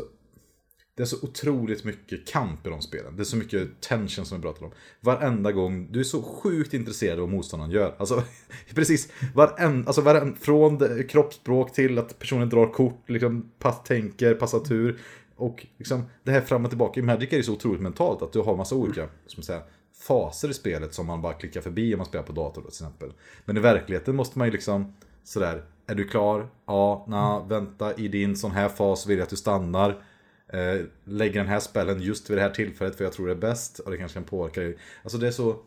det är så otroligt mycket kamp i de spelen. Det är så mycket tension som vi pratar om. Varenda gång, du är så sjukt intresserad av vad motståndaren gör. Alltså, precis, varenda, alltså varenda, från det, kroppsspråk till att personen drar kort, liksom, pass, tänker, passar tur. Och liksom, det här fram och tillbaka. I Magic är det så otroligt mentalt att du har massa olika, som säga, faser i spelet som man bara klickar förbi om man spelar på dator då, till exempel. Men i verkligheten måste man ju liksom sådär, är du klar? Ja, na, vänta, i din sån här fas vill jag att du stannar. Eh, lägger den här spellen just vid det här tillfället för jag tror det är bäst och det kanske kan påverka dig. Alltså det är så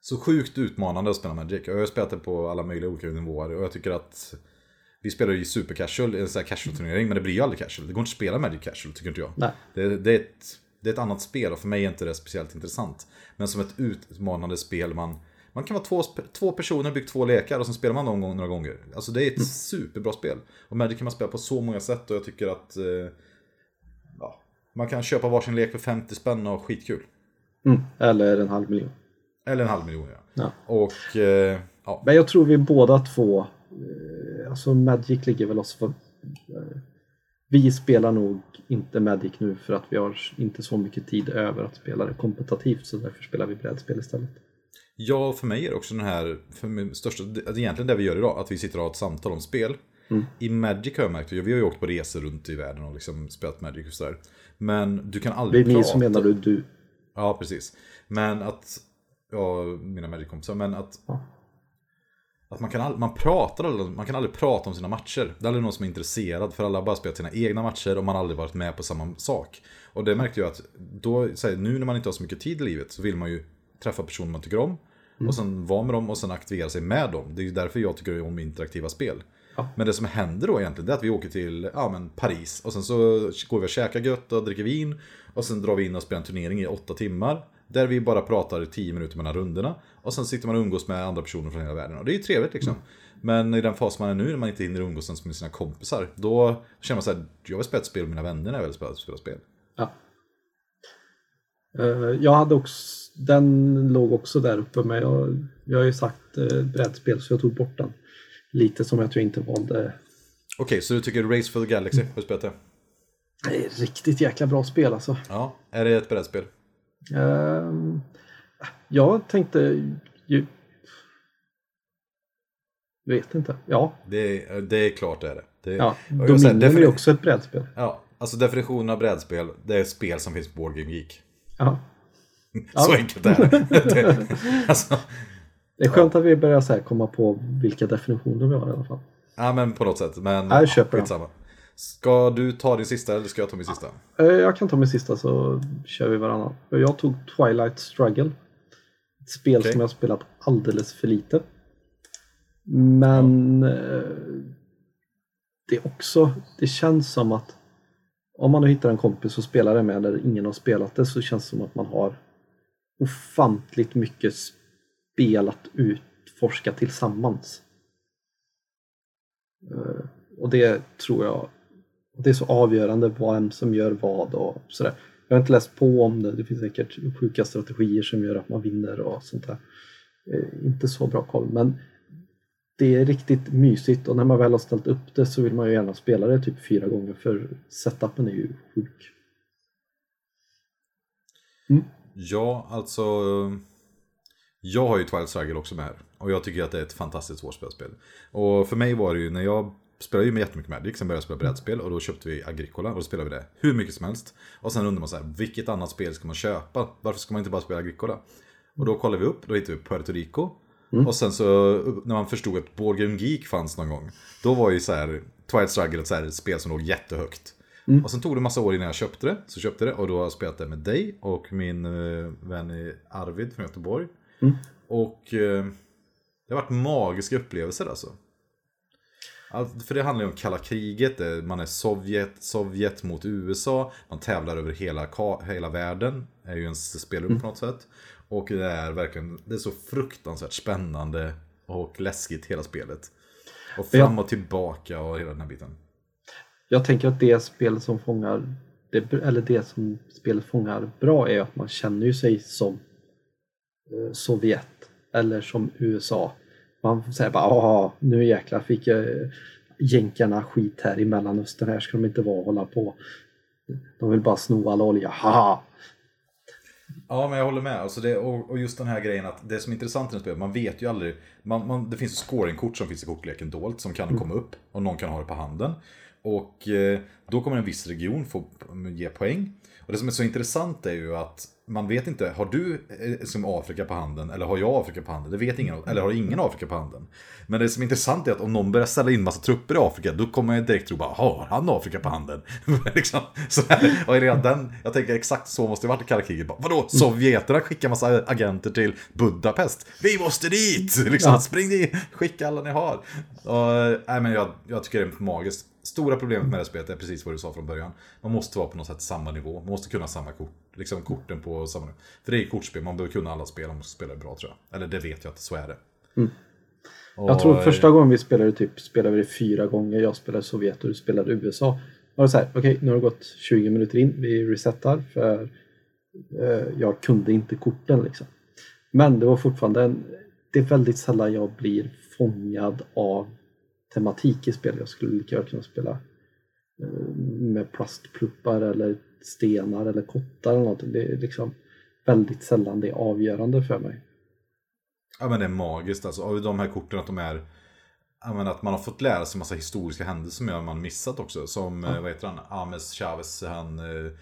så sjukt utmanande att spela Magic. Jag har spelat det på alla möjliga olika nivåer och jag tycker att vi spelar ju super casual, en sån här casual turnering, men det blir ju aldrig casual. Det går inte att spela Magic casual, tycker inte jag. Nej. Det, det, är ett, det är ett annat spel och för mig är inte det speciellt intressant. Men som ett utmanande spel, man, man kan vara två, två personer, byggt två lekar och sen spelar man någon gång, några gånger. Alltså det är ett superbra spel. Och Magic kan man spela på så många sätt och jag tycker att eh, ja, man kan köpa varsin lek för 50 spänn och ha skitkul. Mm. Eller en halv miljon. Eller en halv miljon ja. Ja. Och eh, ja, Men jag tror vi båda två, eh, alltså Magic ligger väl oss för... Eh, vi spelar nog inte Magic nu för att vi har inte så mycket tid över att spela det kompetitivt så därför spelar vi brädspel istället. Ja, för mig är det också den här, för min största, det är egentligen det vi gör idag, att vi sitter och har ett samtal om spel. Mm. I Magic har jag märkt, vi har ju åkt på resor runt i världen och liksom spelat Magic och sådär. Men du kan aldrig prata. Det är ni som menar du, du. Ja, precis. Men att, ja, mina Magic-kompisar, men att ja. Att man kan, all, man, pratar, man kan aldrig prata om sina matcher. Det är aldrig någon som är intresserad för alla har bara spelat sina egna matcher och man har aldrig varit med på samma sak. Och det märkte jag att då, här, nu när man inte har så mycket tid i livet så vill man ju träffa personer man tycker om. Mm. Och sen vara med dem och sen aktivera sig med dem. Det är därför jag tycker om interaktiva spel. Ja. Men det som händer då egentligen är att vi åker till ja, men Paris och sen så går vi och käkar gött och dricker vin. Och sen drar vi in och spelar en turnering i åtta timmar. Där vi bara pratar i tio minuter mellan rundorna. Och sen sitter man och umgås med andra personer från hela världen. Och det är ju trevligt liksom. Mm. Men i den fas man är nu, när man inte hinner umgås ens med sina kompisar. Då känner man såhär, jag vill spela ett spel med mina vänner när jag vill spela, spela spel. Ja. Uh, jag hade också, den låg också där uppe med. Jag, jag har ju sagt uh, brädspel så jag tog bort den. Lite som att jag inte valde. Okej, okay, så du tycker Race for the Galaxy, mm. har du spelat det? Det är riktigt jäkla bra spel alltså. Ja, är det ett brädspel? Uh, jag tänkte ju... Vet inte. Ja. Det, det är klart det är det. det ja, Dominion är ju också ett brädspel. Ja, alltså definitionen av brädspel, det är ett spel som finns på Board Game Geek. Ja. så ja. enkelt är det. alltså, det är skönt att vi börjar så komma på vilka definitioner vi har i alla fall. Ja, men på något sätt. Men jag köper ja, samma. Ska du ta din sista eller ska jag ta min sista? Eh, jag kan ta min sista så kör vi varannan. Jag tog Twilight Struggle. Ett spel okay. som jag spelat alldeles för lite. Men ja. Eh, det är också, det känns som att om man nu hittar en kompis och spelar det med där ingen har spelat det så känns det som att man har ofantligt mycket spel att utforska tillsammans. Eh, och det tror jag det är så avgörande vem som gör vad och sådär. Jag har inte läst på om det, det finns säkert sjuka strategier som gör att man vinner och sånt där. Eh, inte så bra koll men det är riktigt mysigt och när man väl har ställt upp det så vill man ju gärna spela det typ fyra gånger för setupen är ju sjuk. Mm. Ja, alltså jag har ju Twilight Struggle också med här och jag tycker att det är ett fantastiskt svårspelspel. Och för mig var det ju när jag spelade ju med jättemycket Magic, sen började jag spela brädspel och då köpte vi Agricola och då spelade vi det hur mycket som helst. Och sen undrar man så här, vilket annat spel ska man köpa? Varför ska man inte bara spela Agricola? Och då kollade vi upp, då hittade vi Puerto Rico. Mm. Och sen så när man förstod att Board Game Geek fanns någon gång, då var ju så här Twilight Struggle ett, så här, spel som låg jättehögt. Mm. Och sen tog det massa år innan jag köpte det, så köpte det och då har jag spelat det med dig och min uh, vän Arvid från Göteborg. Mm. Och uh, det har varit magiska upplevelser alltså. Allt, för det handlar ju om kalla kriget, man är Sovjet, Sovjet mot USA, man tävlar över hela, hela världen, är ju ens spelrum mm. på något sätt. Och det är verkligen, det är så fruktansvärt spännande och läskigt hela spelet. Och fram och tillbaka och hela den här biten. Jag tänker att det spel som fångar, det, eller det som spelet fångar bra är att man känner ju sig som eh, Sovjet eller som USA man säger bara nu jäklar fick jag jänkarna skit här i Mellanöstern. Här ska de inte vara och hålla på. De vill bara sno all olja. Haha! Ja, men jag håller med. Alltså det, och, och, just den här grejen att det som är intressant i spelet, man vet ju aldrig. Man, man, det finns scoringkort som finns i kortleken dolt som kan mm. komma upp och någon kan ha det på handen. Och eh, då kommer en viss region få ge poäng. Och det som är så intressant är ju att man vet inte, har du eh, som Afrika på handen eller har jag Afrika på handen? Det vet ingen, eller har ingen Afrika på handen? Men det som är intressant är att om någon börjar ställa in massa trupper i Afrika, då kommer jag direkt tro bara, har han Afrika på handen? liksom, så här, och redan jag tänker exakt så måste det varit i kalla kriget. Vadå, Sovjeterna skickar massa agenter till Budapest? Vi måste dit! Liksom, ja. Spring dit, skicka alla ni har. Och, nej, men jag, jag tycker det är magiskt. Stora problemet med det spelet är precis vad du sa från början. Man måste vara på något sätt samma nivå. Man måste kunna samma kort. Liksom korten på samma nivå. För det är kortspel, man behöver kunna alla spel om man ska spela det bra tror jag. Eller det vet jag att så är det. Mm. Och... Jag tror första gången vi spelade typ spelade vi det fyra gånger. Jag spelade Sovjet och du spelade USA. Och så här, okej okay, nu har det gått 20 minuter in. Vi resetar för eh, jag kunde inte korten liksom. Men det var fortfarande en, det är väldigt sällan jag blir fångad av tematik i spel. Jag skulle lika gärna kunna spela eh, med plastpluppar eller stenar eller kottar eller någonting. Det är liksom väldigt sällan det är avgörande för mig. Ja men det är magiskt alltså. Och de här korten att de är menar, att man har fått lära sig massa historiska händelser som man missat också. Som, mm. vad heter han, Ames Chavez, han eh,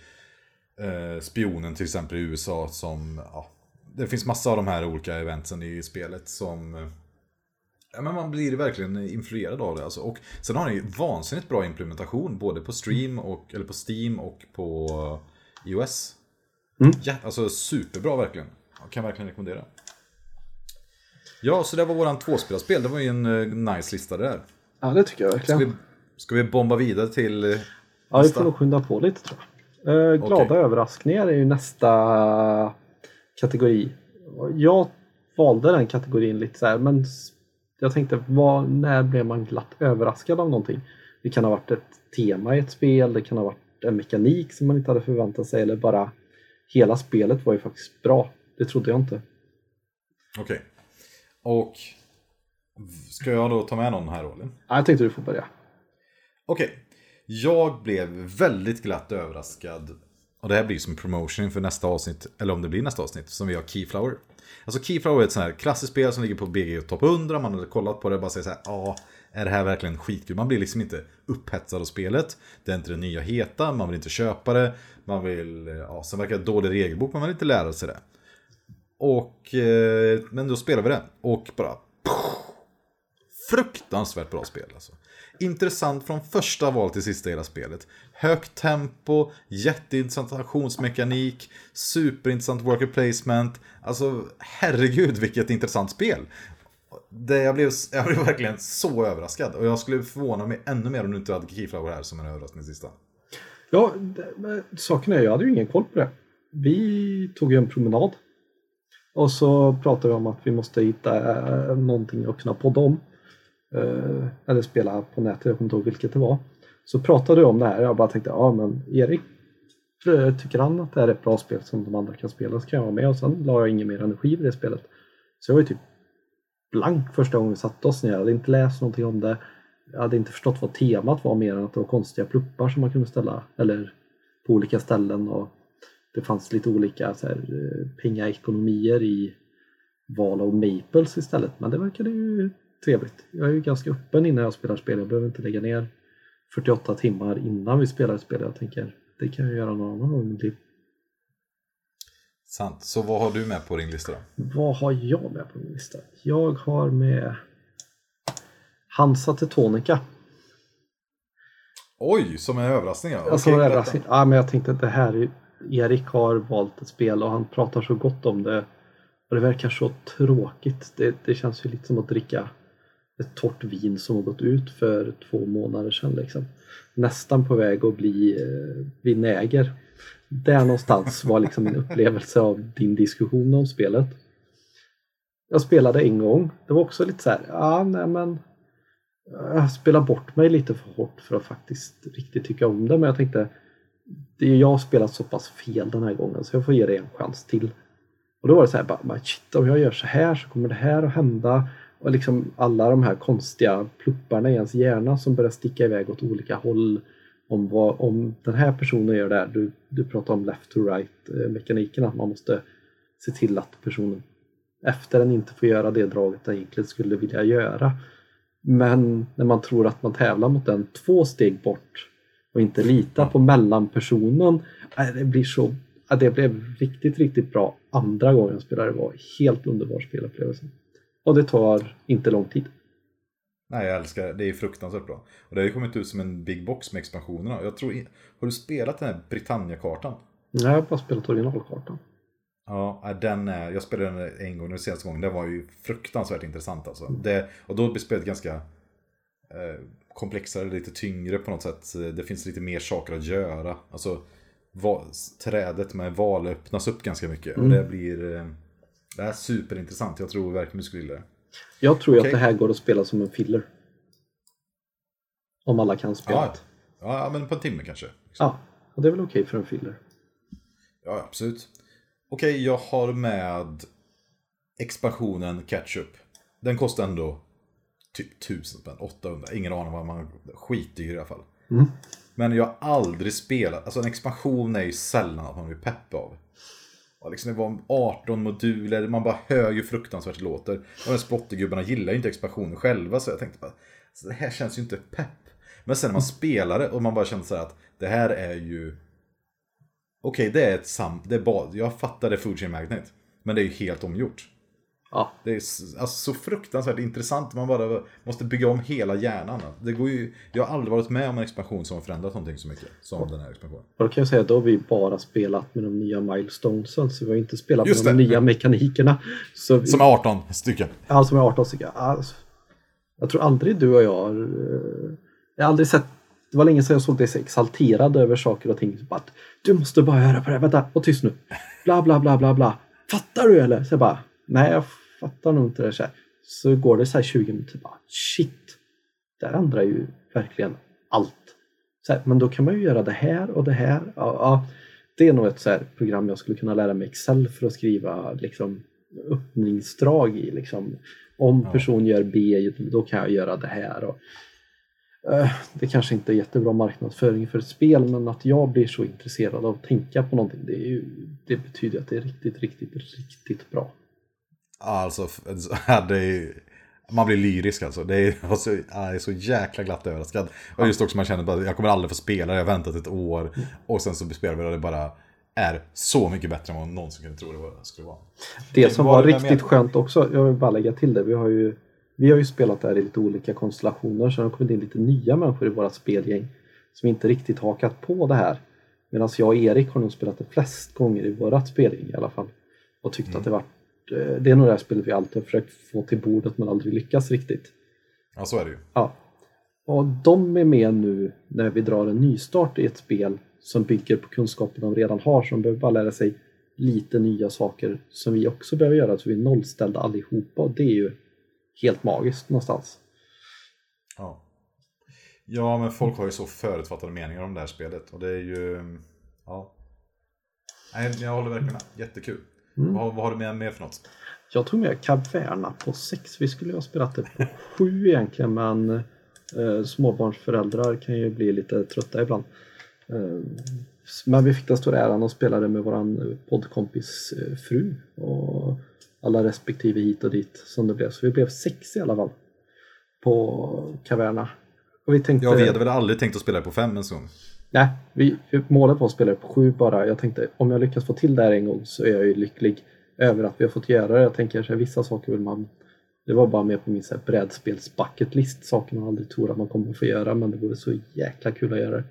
eh, spionen till exempel i USA som, ja, det finns massa av de här olika eventsen i spelet som Ja, men man blir verkligen influerad av det. Alltså. Och sen har ni vansinnigt bra implementation både på stream och, eller på Steam och på iOS. Mm. Ja, alltså superbra verkligen. Jag kan verkligen rekommendera. Ja, så det var våran tvåspelarspel. Det var ju en uh, nice lista där. Ja, det tycker jag verkligen. Ska vi, ska vi bomba vidare till uh, Ja, vi får nog skynda på lite tror jag. Uh, glada okay. överraskningar är ju nästa kategori. Jag valde den kategorin lite så här, men jag tänkte, vad, när blev man glatt överraskad av någonting? Det kan ha varit ett tema i ett spel, det kan ha varit en mekanik som man inte hade förväntat sig eller bara hela spelet var ju faktiskt bra. Det trodde jag inte. Okej. Okay. Och ska jag då ta med någon här rollen? Ja, jag tänkte du får börja. Okej. Okay. Jag blev väldigt glatt överraskad. Och det här blir som promotion för nästa avsnitt, eller om det blir nästa avsnitt, som vi har Keyflower. Alltså Keyflower är ett sånt här klassiskt spel som ligger på BG Topp 100, man har kollat på det och bara säger så här, ja, är det här verkligen skitkul? Man blir liksom inte upphetsad av spelet. Det är inte det nya heta, man vill inte köpa det. Man vill, ja, sen verkar det dålig regelbok, men man vill inte lära sig det. Och, eh, men då spelar vi det. Och bara... fruktansvärt bra spel alltså. Intressant från första val till sista hela spelet. Högt tempo, jätteintressant aktionsmekanik, superintressant worker placement. Alltså herregud vilket intressant spel. Det, jag, blev, jag blev verkligen så överraskad. Och jag skulle förvåna mig ännu mer om du inte hade Keyflower här som en överraskning sista. Ja, saken är jag hade ju ingen koll på det. Vi tog ju en promenad. Och så pratade vi om att vi måste hitta äh, någonting att kunna podda om. Eh, eller spela på nätet, jag kommer inte ihåg vilket det var. Så pratade vi om det här jag bara tänkte, ja men Erik, eh, tycker han att det här är ett bra spel som de andra kan spela så kan jag vara med och sen la jag ingen mer energi i det spelet. Så jag var ju typ blank första gången vi satte oss ner. Jag hade inte läst någonting om det. Jag hade inte förstått vad temat var mer än att det var konstiga pluppar som man kunde ställa eller på olika ställen och det fanns lite olika så här, eh, pengaekonomier i val av Maples istället. Men det verkade ju trevligt. Jag är ju ganska öppen innan jag spelar spel. Jag behöver inte lägga ner 48 timmar innan vi spelar ett spel. Jag tänker det kan jag göra någon annan gång i mitt liv. Sant. Så vad har du med på din lista då? Vad har jag med på min lista? Jag har med Hansa Tetonica. Oj, som en överraskning? Ja. Alltså, okay, överraskning. Ja, men jag tänkte att det här Erik har valt ett spel och han pratar så gott om det. Och det verkar så tråkigt. Det, det känns ju lite som att dricka ett torrt vin som har gått ut för två månader sedan. Liksom. Nästan på väg att bli eh, vinäger. Där någonstans var liksom min upplevelse av din diskussion om spelet. Jag spelade en gång. Det var också lite så här, ja nej men eh, jag spelade bort mig lite för hårt för att faktiskt riktigt tycka om det. Men jag tänkte, det är jag har spelat så pass fel den här gången så jag får ge det en chans till. Och då var det så här, bara, shit, om jag gör så här så kommer det här att hända. Och liksom alla de här konstiga plupparna i ens hjärna som börjar sticka iväg åt olika håll. Om, vad, om den här personen gör det här, du, du pratar om left to right eh, mekaniken, att man måste se till att personen efter den inte får göra det draget den egentligen skulle vilja göra. Men när man tror att man tävlar mot den två steg bort och inte litar på mellanpersonen, eh, det blir så eh, det blev riktigt, riktigt bra andra gången jag spelade. Det var helt underbar spelupplevelse. Och det tar inte lång tid. Nej, jag älskar det. Det är fruktansvärt bra. Och det har ju kommit ut som en big box med expansionerna. Jag tror, har du spelat den här Britannia-kartan? Nej, jag har bara spelat originalkartan. Ja, den är, jag spelade den en gång den senaste gången. Den var ju fruktansvärt intressant alltså. Mm. Det, och då blir spelet ganska eh, komplexare, lite tyngre på något sätt. Det finns lite mer saker att göra. Alltså, va, trädet med val öppnas upp ganska mycket. Mm. Och det blir... Eh, det är superintressant. Jag tror verkligen du skulle gilla det. Jag tror okay. att det här går att spela som en filler. Om alla kan spela ja, ja, men på en timme kanske. Ja, och det är väl okej okay för en filler. Ja, absolut. Okej, okay, jag har med expansionen Ketchup. Den kostar ändå typ 1000 spänn, 800. Ingen aning vad man... Skitdyr i alla fall. Mm. Men jag har aldrig spelat... Alltså en expansion är ju sällan att man blir pepp av. Och liksom det var 18 moduler, man bara hör ju fruktansvärt det låter. Och de spottergubbarna gillar ju inte expansionen själva, så jag tänkte bara, så det här känns ju inte pepp. Men sen när man spelar det och man bara känner så här att det här är ju... Okej, det är ett sam... Det är bad. jag fattade det Food Chain Magnet. Men det är ju helt omgjort. Ja, Det är alltså, så fruktansvärt intressant. Man bara måste bygga om hela hjärnan. Det går ju, jag har aldrig varit med om en expansion som har förändrat någonting så mycket som den här expansionen. och då kan jag säga att då har vi bara spelat med de nya milestonesen så vi har inte spelat Just med de det. nya mekanikerna. Vi, Som är 18 stycken. Ja, som är 18 stycken. Alltså, jag tror aldrig du och jag eh, Jag har aldrig sett... Det var länge sedan jag såg dig så exalterad över saker och ting. Bara, du måste bara göra på det här. Vänta, var tyst nu. Bla, bla, bla, bla, bla. Fattar du eller? Så jag bara, nej jag fattar nog inte det. Så, här. så går det så här 20 minuter. Bara, Shit, det här ändrar ju verkligen allt. Så här, men då kan man ju göra det här och det här. Ja, ja, det är nog ett så program jag skulle kunna lära mig Excel för att skriva liksom, öppningsdrag i. Liksom. Om person gör B, då kan jag göra det här. Och, eh, det kanske inte är jättebra marknadsföring för ett spel, men att jag blir så intresserad av att tänka på någonting, det, ju, det betyder att det är riktigt, riktigt, riktigt bra. Alltså, det är, man blir lyrisk alltså. Det är, alltså, jag är så jäkla glatt överraskad. Och just också man känner bara, jag kommer aldrig få spela, jag har väntat ett år. Och sen så spelar vi och det bara är så mycket bättre än vad någonsin kunde tro det skulle vara. Det som var det riktigt med- skönt också, jag vill bara lägga till det, vi har ju, vi har ju spelat där i lite olika konstellationer så det har kommit in lite nya människor i våra spelgäng som inte riktigt hakat på det här. Medan jag och Erik har nog spelat det flest gånger i vårat spelgäng i alla fall. Och tyckt att det varit, det är nog det här spelet vi alltid har försökt få till bordet men aldrig lyckats riktigt. Ja, så är det ju. Ja. Och de är med nu när vi drar en nystart i ett spel som bygger på kunskapen de redan har, de behöver bara lära sig lite nya saker som vi också behöver göra, så vi är nollställda allihopa och det är ju helt magiskt någonstans. Ja. ja, men folk har ju så förutfattade meningar om det här spelet. Och det är ju... Ja. Nej, jag håller verkligen med. Jättekul. Mm. Vad, vad har du med mer för något? Jag tog med Caverna på sex. Vi skulle ha spelat det på sju egentligen men eh, småbarnsföräldrar kan ju bli lite trötta ibland. Eh, men vi fick den stora äran att spela det med våran poddkompis eh, fru och alla respektive hit och dit som det blev. Så vi blev sex i alla fall på Caverna. Och vi tänkte... Ja, vi hade väl aldrig tänkt att spela det på fem ens gång. Nej, vi, målet var att spela det på sju bara. Jag tänkte om jag lyckas få till det här en gång så är jag ju lycklig över att vi har fått göra det. Jag tänker så här, vissa saker vill man... Det var bara med på min brädspels-bucketlist, saker man aldrig tror att man kommer få göra men det vore så jäkla kul att göra det.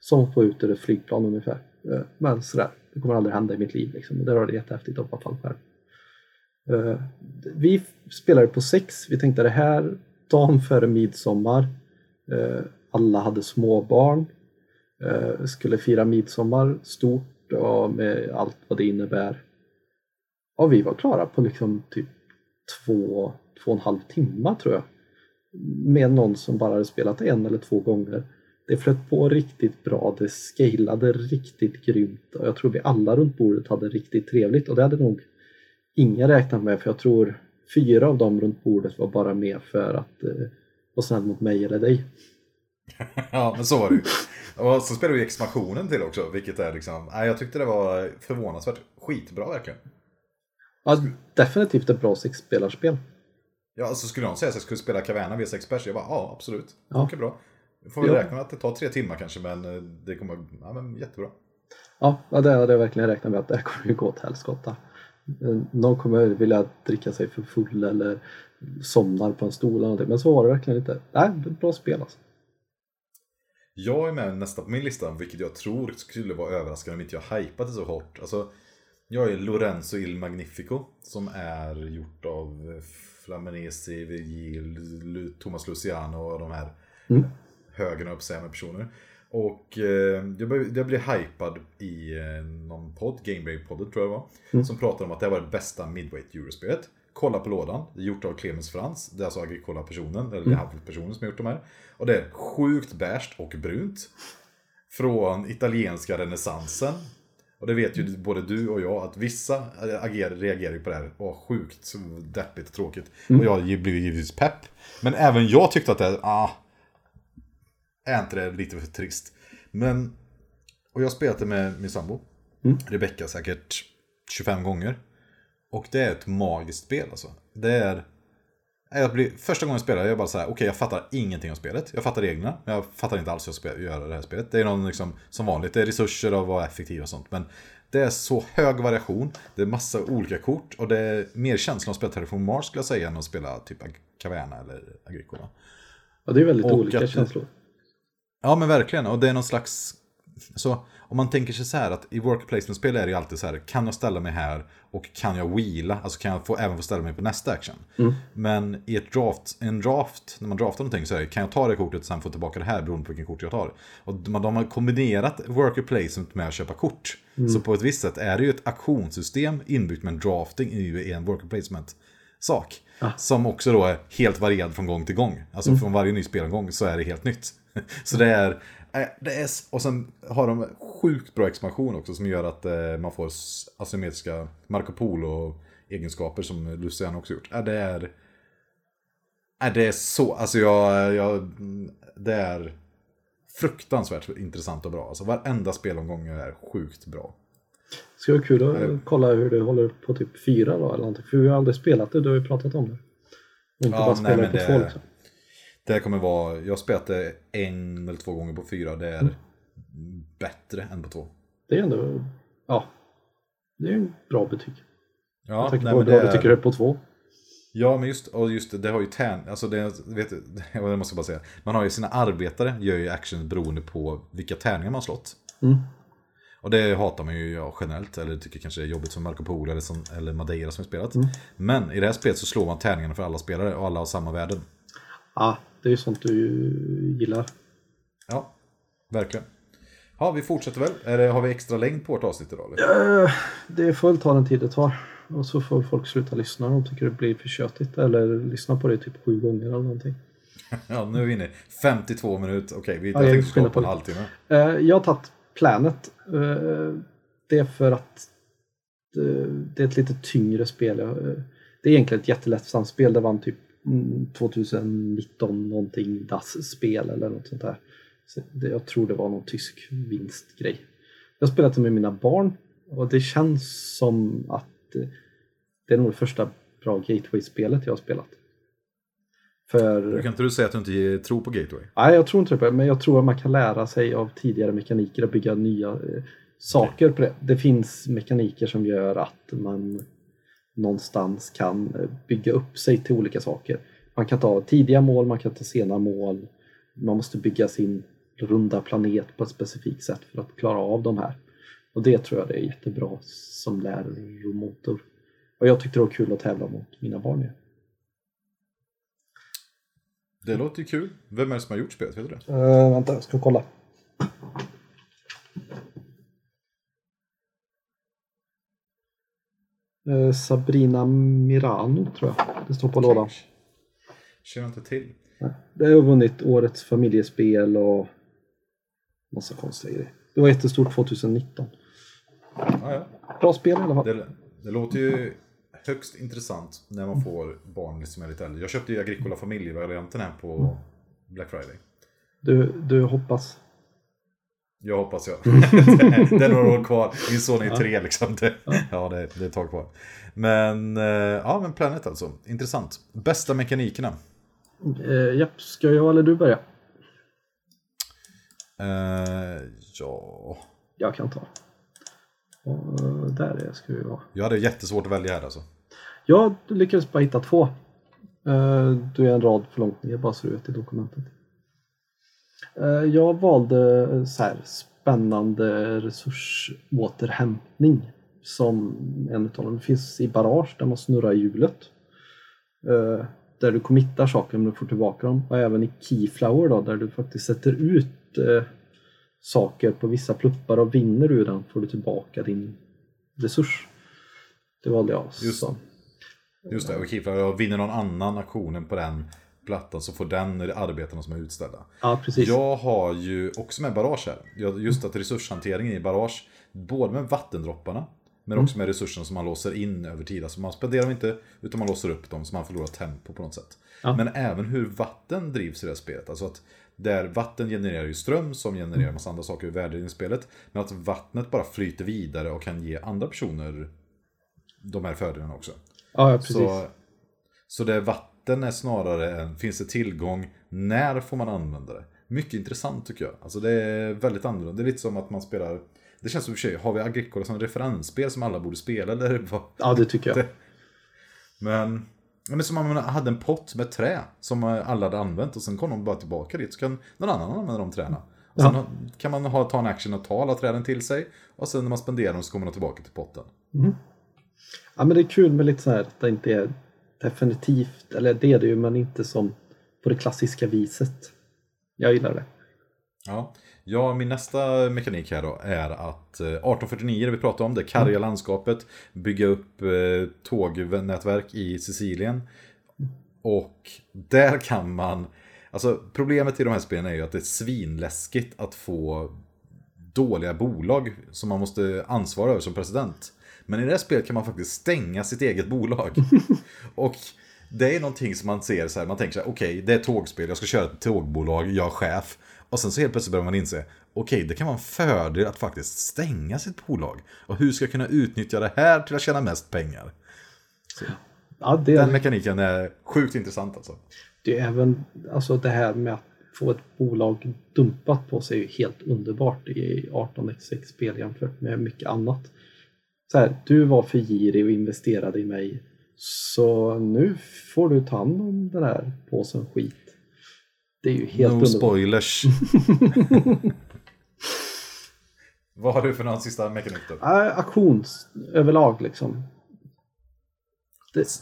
Som att få ut ur ett flygplan ungefär. Eh, men sådär, det kommer aldrig hända i mitt liv liksom. Och där var det jättehäftigt att hoppa fallskärm. Eh, vi spelade på sex. Vi tänkte det här dagen före midsommar. Eh, alla hade småbarn. Eh, skulle fira midsommar stort och med allt vad det innebär. Och vi var klara på liksom typ två, två och en halv timme tror jag. Med någon som bara hade spelat en eller två gånger. Det flöt på riktigt bra, det scalade riktigt grymt och jag tror vi alla runt bordet hade riktigt trevligt och det hade nog ingen räknat med för jag tror fyra av dem runt bordet var bara med för att eh, vara snäll mot mig eller dig. ja, men så var det ju. Och så spelade vi expansionen till också, vilket är liksom... Nej, jag tyckte det var förvånansvärt skitbra verkligen. Ja, definitivt ett bra sexspelarspel. Ja, alltså skulle någon säga att jag skulle spela Caverna V6 pers, jag bara ja, absolut. Det Ja. bra. Får väl Ja. räkna med att det tar tre timmar kanske, men eh, det kommer... Ja, men jättebra. Ja, det hade jag verkligen räknat med att det här kommer ju gå åt helskotta. Eh, Någon kommer vilja dricka sig för full eller somnar på en stol eller någonting. Men så var det verkligen inte. Nej, det är ett bra spel alltså. Jag är med nästa på min lista, vilket jag tror skulle vara överraskande om inte jag hypat det så hårt. Alltså, jag är Lorenzo Il Magnifico, som är gjort av Flaminesi, Vigil, Lu- Thomas Luciano och de här Mm. högen upp med personer. Och eh, jag, blev, jag blev hypad i eh, någon podd, Gamebrave-podden tror jag det var, Mm. som pratade om att det var det bästa midweight eurospelet. Kolla på lådan, det är gjort av Clemens Frans, det är alltså Agricola-personen, eller det är personen som har gjort de här. Och det är sjukt bärst och brunt. Från italienska renässansen. Och det vet ju både du och jag att vissa agerar, reagerar på det här. Och sjukt deppigt och tråkigt. Och jag blev givetvis pepp. Men även jag tyckte att det, ah, är inte det lite för trist? Men, och jag det med min sambo. Mm. Rebecca säkert 25 gånger. Och det är ett magiskt spel alltså. Det är... Jag blir, första gången jag spelade, jag bara så här, okej okay, jag fattar ingenting av spelet. Jag fattar reglerna, men jag fattar inte alls hur jag ska göra det här spelet. Det är någon liksom, som vanligt, det är resurser och vara effektiv och sånt. Men det är så hög variation, det är massa olika kort och det är mer känslan att spela Terraform Mars skulle jag säga än att spela typ Caverna eller Agricola. Ja, det är väldigt och olika att, känslor. Ja men verkligen, och det är någon slags så om man tänker sig så här att i worker placement-spel är det ju alltid så här, kan jag ställa mig här och kan jag wheela, alltså kan jag få, även få ställa mig på nästa action. Mm. Men i ett draft, en draft, när man draftar någonting så är det, kan jag ta det kortet och sen få tillbaka det här beroende på vilken kort jag tar. Och de har kombinerat worker placement med att köpa kort. Mm. Så på ett visst sätt är det ju ett auktionssystem inbyggt med en drafting i en worker placement sak. Ah. Som också då är helt varierad från gång till gång. Alltså mm. från varje ny spelomgång så är det helt nytt. så det är, det är, och sen har de sjukt bra expansion också som gör att eh, man får asymmetriska Marco Polo-egenskaper som Luciano också gjort. Äh, det är... Äh, det är så, alltså jag, jag... Det är fruktansvärt intressant och bra. Alltså varenda spelomgång är sjukt bra. Det ska vara kul att äh, kolla hur det håller på typ fyra då eller någonting. För vi har aldrig spelat det, du har ju pratat om det. Och inte ja, bara spelat på det... två liksom. Det kommer vara, jag spelat det en eller två gånger på fyra. Det är mm. bättre än på två. Det är ändå, ja. Det är en bra betyg. Ja, jag tänker på hur bra är... du tycker det är på två. Ja, men just, och just det, det har ju tärn, alltså det, vet, jag måste bara säga. Man har ju sina arbetare, gör ju action beroende på vilka tärningar man slått. Mm. Och det hatar man ju ja, generellt, eller tycker kanske är jobbigt som Marco Polo eller, som, eller Madeira som har spelat. Mm. Men i det här spelet så slår man tärningarna för alla spelare och alla har samma värden. Ja, det är ju sånt du gillar. Ja, verkligen. Ja, vi fortsätter väl. Det, har vi extra längd på vårt avsnitt idag? Eller? Uh, det får väl ta den tid det tar. Och så får folk sluta lyssna om de tycker det blir för tjötigt. Eller lyssna på det typ sju gånger eller någonting. ja, nu är vi inne 52 minuter. Okej, vi ja, tänkte skapa en halvtimme. Uh, jag har tagit Planet. Uh, det är för att det är ett lite tyngre spel. Det är egentligen ett jättelättsamt spel. Det vann typ 2019 mm, någonting DAS-spel eller något sånt där. Så det, jag tror det var någon tysk vinstgrej. Jag har spelat det med mina barn och det känns som att det är nog det första bra Gateway-spelet jag har spelat. För... Kan inte du säga att du inte tror på Gateway? Nej, jag tror inte det. Men jag tror att man kan lära sig av tidigare mekaniker och bygga nya eh, saker på det. Det finns mekaniker som gör att man någonstans kan eh, bygga upp sig till olika saker. Man kan ta tidiga mål, man kan ta sena mål. Man måste bygga sin runda planet på ett specifikt sätt för att klara av de här. Och det tror jag det är jättebra som läromotor. Och jag tyckte det var kul att tävla mot mina barn igen. Det låter ju kul. Vem är det som har gjort spelet? Vet du det? Uh, vänta, jag ska kolla. Eh, Sabrina Mirano tror jag det står på okay. lådan. Känner inte till. Det har vunnit årets familjespel och massa konstiga grejer. Det var jättestort 2019. Ja, ja. Bra spel i alla fall. Det, det, låter ju högst intressant när man får barn som är lite äldre. Jag köpte ju Agricola familjevarianten här på Black Friday. Du, du hoppas? Jag hoppas jag. det är några år kvar. Min son är tre liksom. Det, ja, det, det är ett tag kvar. Men, eh, ja, men Planet alltså. Intressant. Bästa mekanikerna? Eh, japp, ska jag eller du börja? Eh, ja... Jag kan ta. Och där är ska vi vara. Jag hade jättesvårt att välja här alltså. Jag lyckades bara hitta två. Eh, du är en rad för långt ner bara så du vet i dokumentet. Eh, jag valde eh, så här spännande resursåterhämtning som en av dem. Det finns i Barrage där man snurrar hjulet. Eh, där du committar saker men du får tillbaka dem. Och även i Keyflower då, där du faktiskt sätter ut saker på vissa pluppar och vinner ur den får du tillbaka din resurs. Det valde jag. Just, Just det, och Keyflower, vinner någon annan aktionen på den plattan så får den arbetena som är utställda. Ja, precis. Jag har ju också med barrage här. Just att resurshanteringen i barrage, både med vattendropparna men mm. också med resurserna som man låser in över tid. Alltså man spenderar dem inte, utan man låser upp dem så man förlorar tempo på något sätt. Ja. Men även hur vatten drivs i det här spelet. Alltså att där vatten genererar ju ström som genererar en mm. massa andra saker i spelet. Men att vattnet bara flyter vidare och kan ge andra personer de här fördelarna också. Ja, ja precis. Så, så det vatten är snarare än, finns det tillgång, när får man använda det? Mycket intressant tycker jag. Alltså det är väldigt annorlunda. Det är lite som att man spelar, det känns som i och för sig, har vi Agricola som referensspel som alla borde spela? Eller vad? Ja, det tycker jag. Men, men som om man hade en pott med trä som alla hade använt och sen kom de bara tillbaka dit så kan någon annan använda de träna. Och sen Ja. kan man ha, ta en action och ta alla träden till sig och sen när man spenderar dem så kommer de tillbaka till potten. Ja, men det är kul med lite så här att det inte är definitivt, eller det är det ju, men inte som på det klassiska viset. Jag gillar det. Ja. ja, min nästa mekanik här då är att eh, 1849 det vi pratade om, det karga landskapet, bygga upp eh, tågnätverk i Sicilien. Och där kan man, alltså problemet i de här spelen är ju att det är svinläskigt att få dåliga bolag som man måste ansvara över som president. Men i det här spelet kan man faktiskt stänga sitt eget bolag. och det är någonting som man ser så här, man tänker så här, okej, det är tågspel, jag ska köra ett tågbolag, jag är chef. Och sen så helt plötsligt börjar man inse, okej, det kan vara en fördel att faktiskt stänga sitt bolag. Och hur ska jag kunna utnyttja det här till att tjäna mest pengar? Ja, det, Den mekaniken är sjukt intressant alltså. det är även alltså det här med att få ett bolag dumpat på sig är ju helt underbart i 18xx spel jämfört med mycket annat. Så här, du var för girig och investerade i mig så nu får du ta hand om den här påsen skit. Det är ju helt no underbart. spoilers. Vad har du för någon sista mekanik då? Äh, auktions överlag liksom.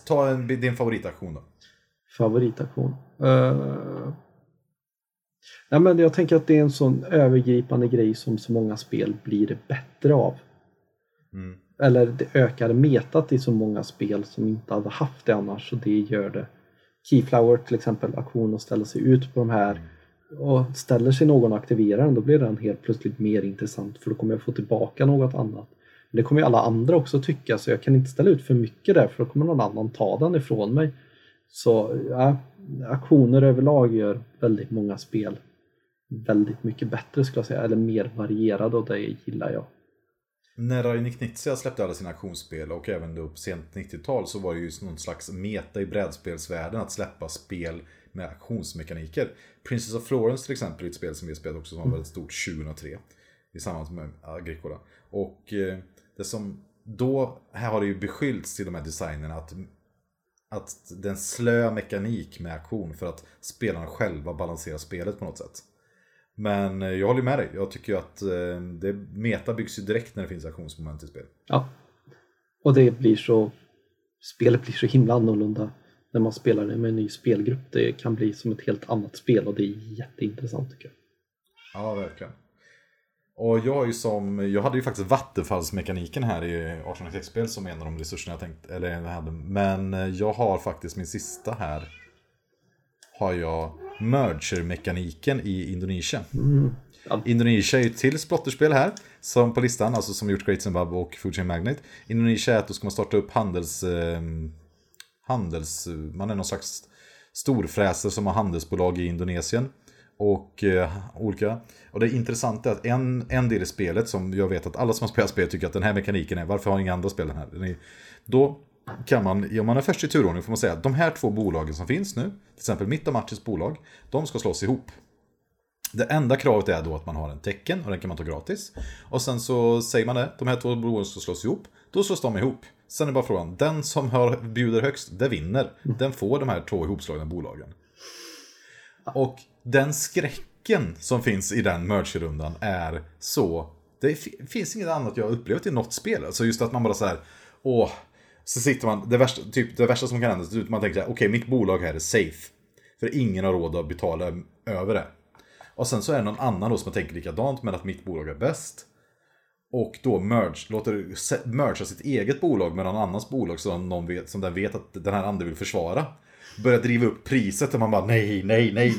Ta en, din favoritaktion då. Favoritaktion. Uh, nej men jag tänker att det är en sån övergripande grej som så många spel blir det bättre av. Mm. Eller det ökar metat i så många spel som inte hade haft det annars och det gör det. Keyflower till exempel, auktion och ställer sig ut på de här och ställer sig någon och aktiverar den då blir den helt plötsligt mer intressant för då kommer jag få tillbaka något annat. Men det kommer ju alla andra också tycka så jag kan inte ställa ut för mycket där för då kommer någon annan ta den ifrån mig. Så ja, auktioner överlag gör väldigt många spel väldigt mycket bättre skulle jag säga, eller mer varierade och det gillar jag. När Rainer Knizia släppte alla sina auktionsspel och även då på sent 90-tal så var det ju någon slags meta i brädspelsvärlden att släppa spel med auktionsmekaniker. Princess of Florence till exempel är ett spel som vi spelat också som var väldigt stort 2003. Tillsammans med Agricola. Och eh, det som då, här har det ju beskyllts till de här designerna att att det är en slö mekanik med auktion för att spelarna själva balanserar spelet på något sätt. Men eh, jag håller med dig. Jag tycker ju att eh, det, meta byggs ju direkt när det finns auktionsmoment i spel. Ja. Och det blir så... Spelet blir så himla annorlunda när man spelar det med en ny spelgrupp. Det kan bli som ett helt annat spel och det är jätteintressant tycker jag. Ja, verkligen. Och jag ju som, jag hade ju faktiskt vattenfallsmekaniken här i 1806-spel som en av de resurserna jag tänkte, eller jag hade. Men eh, jag har faktiskt min sista här. Har jag merger-mekaniken i Indonesien. Ja. Indonesia är ju ett till splotterspel här. Som på listan, alltså som gjort Great Zimbabwe och Food Chain Magnate. Indonesia är att då ska man starta upp handels... Eh, handels... Man är någon slags storfräser som har handelsbolag i Indonesien. Och eh, olika. Och det intressanta är att en, en del i spelet som jag vet att alla som har spelat spel tycker att den här mekaniken är, varför har inga andra spel den här? Den är, då kan man, om man är först i turordning får man säga att de här två bolagen som finns nu, till exempel mitt och Martins bolag, de ska slås ihop. Det enda kravet är då att man har en tecken och den kan man ta gratis. Och sen så säger man det, de här två bolagen ska slås ihop. Då slås de ihop. Sen är bara frågan, den som har, bjuder högst, det vinner. Den får de här två ihopslagna bolagen. Och den skräcken som finns i den merch-rundan är så... Det finns inget annat jag har upplevt i något spel. Alltså just att man bara så här, åh, så sitter man, det värsta, typ, det värsta som kan hända, så man tänker så här, okej, mitt bolag här är safe. För ingen har råd att betala över det. Och sen så är det någon annan då som tänker likadant, men att mitt bolag är bäst. Och då merge, låter mergea sitt eget bolag med någon annans bolag som, någon vet, som den vet att den här andra vill försvara. Börjar driva upp priset och man bara nej, nej, nej,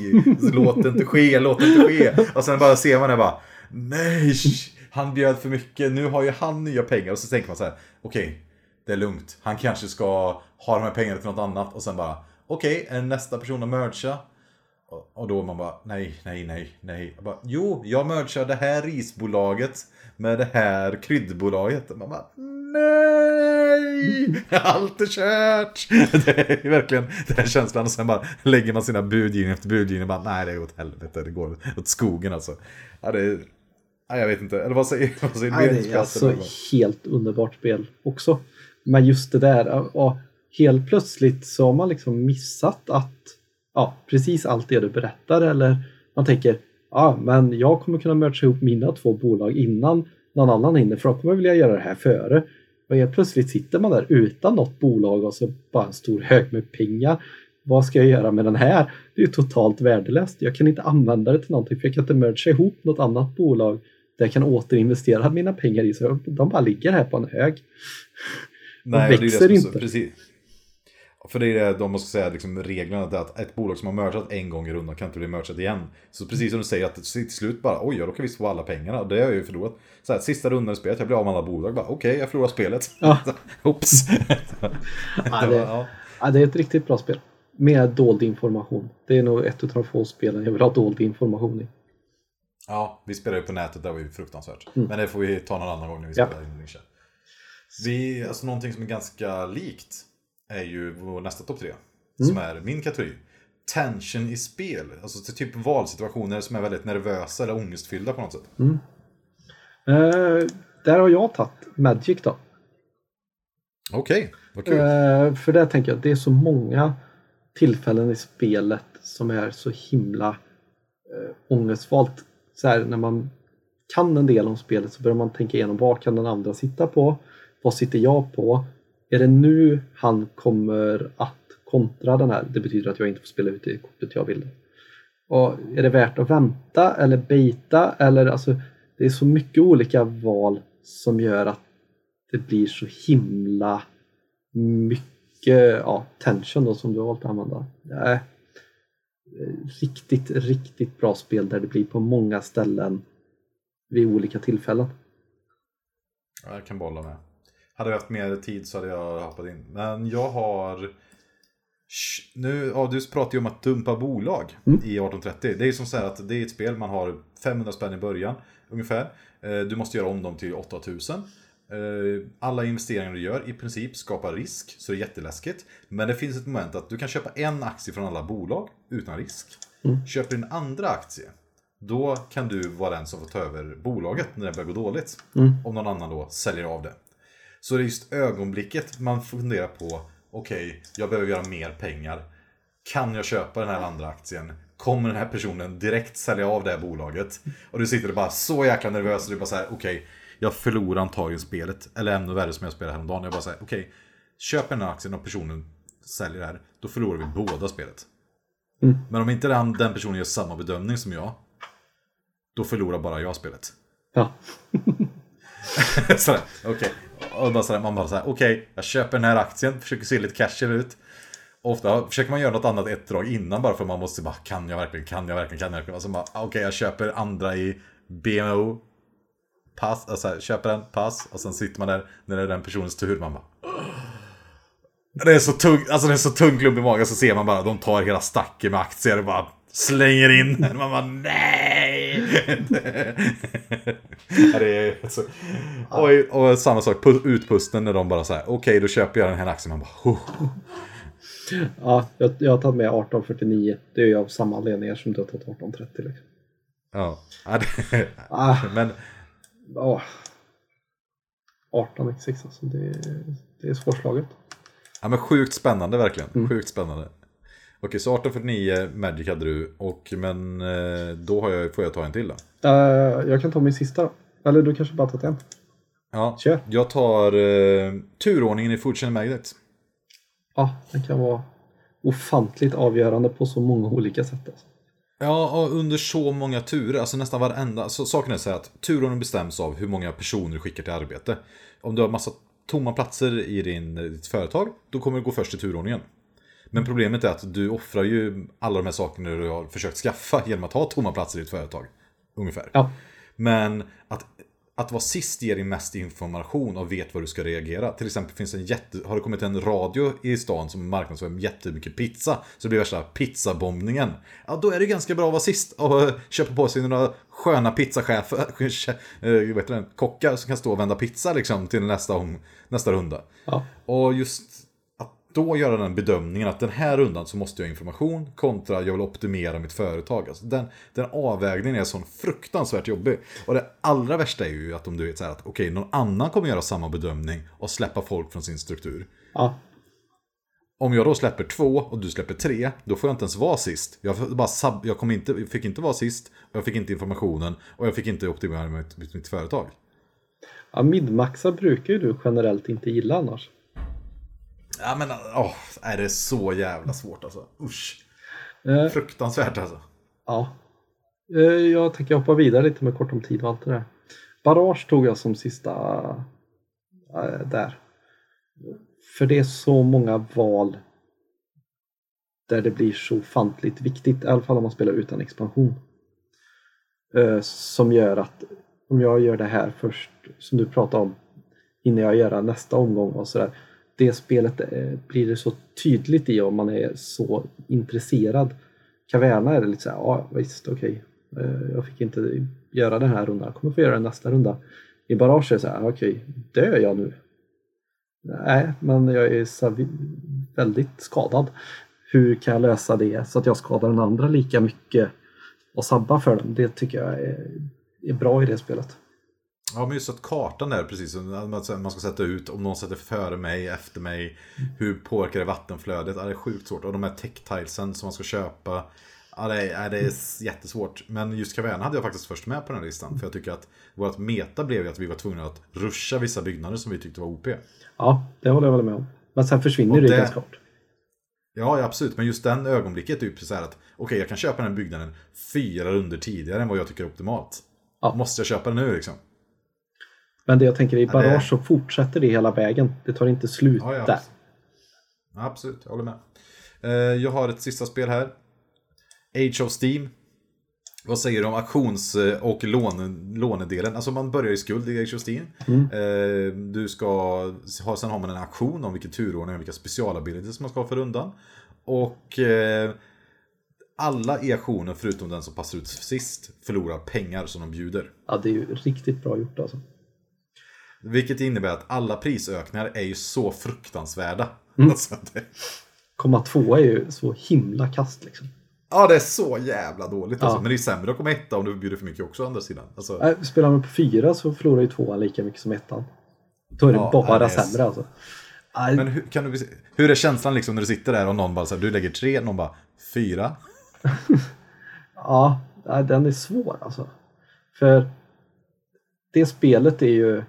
låt det inte ske, låt det inte ske. Och sen bara ser man det bara nej, han bjöd för mycket, nu har ju han nya pengar. Och så tänker man så här, okej, det är lugnt, han kanske ska ha de här pengarna till något annat. Och sen bara, okej, är nästa person att mergea? Och- då man bara, nej, nej, nej, nej. Jag bara, jo, jag mergar det här risbolaget med det här kryddbolaget. Och man bara, nej! Allt är kört! Det är verkligen den känslan. Och sen bara lägger man sina budgivning efter budgivning och bara, nej det är åt helvete, det går åt skogen alltså. Ja, det är... Ja, jag vet inte, eller vad säger, vad säger Nej, du? det är alltså helt underbart spel också. Men just det där, och helt plötsligt så har man liksom missat att ja, precis allt det du berättar eller man tänker ja, men jag kommer kunna mercha ihop mina två bolag innan någon annan hinner för då kommer jag vilja göra det här före. Och helt plötsligt sitter man där utan något bolag och så bara en stor hög med pengar. Vad ska jag göra med den här? Det är ju totalt värdelöst. Jag kan inte använda det till någonting för jag kan inte mercha ihop något annat bolag där jag kan återinvestera mina pengar i. Så de bara ligger här på en hög. Nej, de det växer det som är så- inte. Precis. För det är det de måste säga, liksom, reglerna, det är att ett bolag som har merchat en gång i rundan kan inte bli merchat igen. Så precis som du säger, att till slut bara, oj, jag råkar visst få alla pengarna, det har jag ju förlorat. Så här, sista rundan i spelet, jag blir av med alla bolag, bara okej, jag förlorar spelet. Ja. Oops. Ja, det, ja. ja, det är ett riktigt bra spel. Med dold information. Det är nog ett av de få spelen jag vill ha dold information i. ja, vi spelar ju på nätet, det var ju fruktansvärt. Men det får vi ta någon annan gång när vi Ja. spelar in Nisha. Vi, alltså någonting som är ganska likt är ju vår nästa topp tre. Som är min kategori. Tension i spel. Alltså typ valsituationer som är väldigt nervösa eller ångestfyllda på något sätt. Eh, där har jag tagit Magic då. Okej, vad kul. Eh, för där tänker jag det är så många tillfällen i spelet som är så himla eh, ångestfullt. Så här, när man kan en del om spelet så börjar man tänka igenom vad kan den andra sitta på? Vad sitter jag på? Är det nu han kommer att kontra den här? Det betyder att jag inte får spela ut det kortet jag vill. Och är det värt att vänta eller bita? Eller alltså, det är så mycket olika val som gör att det blir så himla mycket ja, tension då, som du har valt att använda. Det är riktigt, riktigt bra spel där det blir på många ställen vid olika tillfällen. Ja, Jag kan bolla med. Hade jag haft mer tid så hade jag hoppat in. Men jag har... Nu, ja, du pratar ju om att dumpa bolag i 1830. Det är ju som så här att det är ett spel, man har 500 spänn i början ungefär. Eh, Du måste göra om dem till 8000. Eh, Alla investeringar du gör i princip skapar risk, så det är jätteläskigt. Men det finns ett moment att du kan köpa en aktie från alla bolag utan risk. Köper du en andra aktie, då kan du vara den som får ta över bolaget när det börjar gå dåligt. Om någon annan då säljer av det. Så det är just ögonblicket man funderar på, okej, jag behöver göra mer pengar. Kan jag köpa den här andra aktien? Kommer den här personen direkt sälja av det här bolaget? Och du sitter bara så jäkla nervös och du bara så här, okej, jag förlorar antagligen spelet. Eller ännu värre som jag spelade häromdagen. Jag bara säger, okej, köper den här aktien och personen säljer det här, då förlorar vi båda spelet. Men om inte den, den personen gör samma bedömning som jag, då förlorar bara jag spelet. Ja. sådär, okej. Och bara sådär, man bara såhär, okej, jag köper den här aktien, försöker se lite casual ut. Ofta försöker man göra något annat ett drag innan bara för man måste bara, kan jag verkligen, kan jag verkligen, kan jag verkligen? Och så bara, ah, okej, jag köper andra i BMO. Pass, alltså köper den, pass. Och sen sitter man där när det är den personens tur, man bara det är så tung, alltså det är så tung klump i magen så ser man bara de tar hela stacken med aktier och bara slänger in. Man bara nej! det är så. och, och samma sak, pu- utpusten när de bara säger okej då köper jag den här aktien. Man bara oh. ja jag, jag har tagit med 1849. Det är ju av samma anledningar som du har tagit 1830. Liksom. Ja, det, Ah, men ja. 1896 alltså. Det, det är svårslaget. Ja men sjukt spännande verkligen. Sjukt spännande. Okej, så 1849 Magic hade du. Och, men eh, då har jag, får jag ta en till då. Eh, jag kan ta min sista då. Eller du kanske bara tagit en? Ja, Kör. jag tar eh, turordningen i Fortune Magnet. Ja, den kan vara ofantligt avgörande på så många olika sätt. Alltså. Ja, och under så många turer, alltså nästan varenda. Så saken är så här att turordningen bestäms av hur många personer du skickar till arbete. Om du har massa tomma platser i din, ditt företag, då kommer du gå först i turordningen. Men problemet är att du offrar ju alla de här sakerna du har försökt skaffa genom att ha tomma platser i ditt företag. Ungefär. Ja. Men att att vara sist ger dig mest information och vet vad du ska reagera. Till exempel finns en jätte, har det kommit en radio i stan som marknadsför jättemycket pizza. Så det blir värsta pizzabombningen. Ja, då är det ganska bra att vara sist och köpa på sig några sköna pizzachefer, vet du, kockar som kan stå och vända pizza liksom till nästa, nästa runda. Ja. Och just då göra den bedömningen att den här rundan så måste jag ha information kontra jag vill optimera mitt företag. Alltså den, den avvägningen är så fruktansvärt jobbig. Och det allra värsta är ju att om du vet så här att okej, okay, någon annan kommer göra samma bedömning och släppa folk från sin struktur. Ja. Om jag då släpper två och du släpper tre, då får jag inte ens vara sist. Jag, bara sub, jag kom inte, fick inte vara sist, och jag fick inte informationen och jag fick inte optimera mitt, mitt, mitt företag. Ja, midmaxa brukar ju du generellt inte gilla annars. Ja men åh, är det så jävla svårt alltså. Usch. Eh, Fruktansvärt alltså. Ja. Eh, jag tänker hoppa vidare lite med kort om tid och allt det där. Barrage tog jag som sista äh, där. För det är så många val där det blir så ofantligt viktigt, i alla fall om man spelar utan expansion. Eh, som gör att om jag gör det här först, som du pratade om, hinner jag göra nästa omgång och sådär det spelet eh, blir det så tydligt i om man är så intresserad. Caverna är det lite så här, ja visst okej, okay. Jag fick inte göra den här rundan, jag kommer få göra den nästa runda. I Barrage är det så här, okej, okay, dör jag nu? Nej, men jag är väldigt skadad. Hur kan jag lösa det så att jag skadar den andra lika mycket och sabbar för den? Det tycker jag är, är bra i det spelet. Ja, men just att kartan där, precis man ska sätta ut om någon sätter före mig, efter mig. Hur påverkar det vattenflödet? Ja, det är sjukt svårt. Och de här tech-tilesen som man ska köpa. Ja, det är, det är jättesvårt. Men just Caverna hade jag faktiskt först med på den här listan. För jag tycker att vårt meta blev ju att vi var tvungna att ruscha vissa byggnader som vi tyckte var OP. Ja, det håller jag med om. Men sen försvinner det, det ganska kort. Ja, absolut. Men just den ögonblicket är ju så här att okej, okay, jag kan köpa den här byggnaden fyra runder tidigare än vad jag tycker är optimalt. Ja. Måste jag köpa den nu liksom? Men det jag tänker i Barrage det... så fortsätter det hela vägen. Det tar inte slut ja, ja, där. Absolut, jag håller med. Eh, jag har ett sista spel här. Age of Steam. Vad säger du om auktions eh, och lån, lånedelen? Alltså man börjar i skuld i Age of Steam. Mm. Eh, du ska, sen har man en auktion om vilken turordning och vilka specialabilities man ska ha för rundan. Och alla i auktionen förutom den som passar ut sist förlorar pengar som de bjuder. Ja, det är ju riktigt bra gjort alltså. Vilket innebär att alla prisökningar är ju så fruktansvärda. Mm. Alltså, det... Komma två är ju så himla kast liksom. Ja, det är så jävla dåligt. Ja. Alltså. Men det är sämre att komma etta om du bjuder för mycket också å andra sidan. Alltså... Nej, spelar man på fyra så förlorar ju tvåan lika mycket som ettan. Då är det ja, bara är... sämre alltså. Men hur, kan du, hur är känslan liksom när du sitter där och någon bara säger du lägger tre, någon bara fyra? ja, den är svår alltså. För det spelet är ju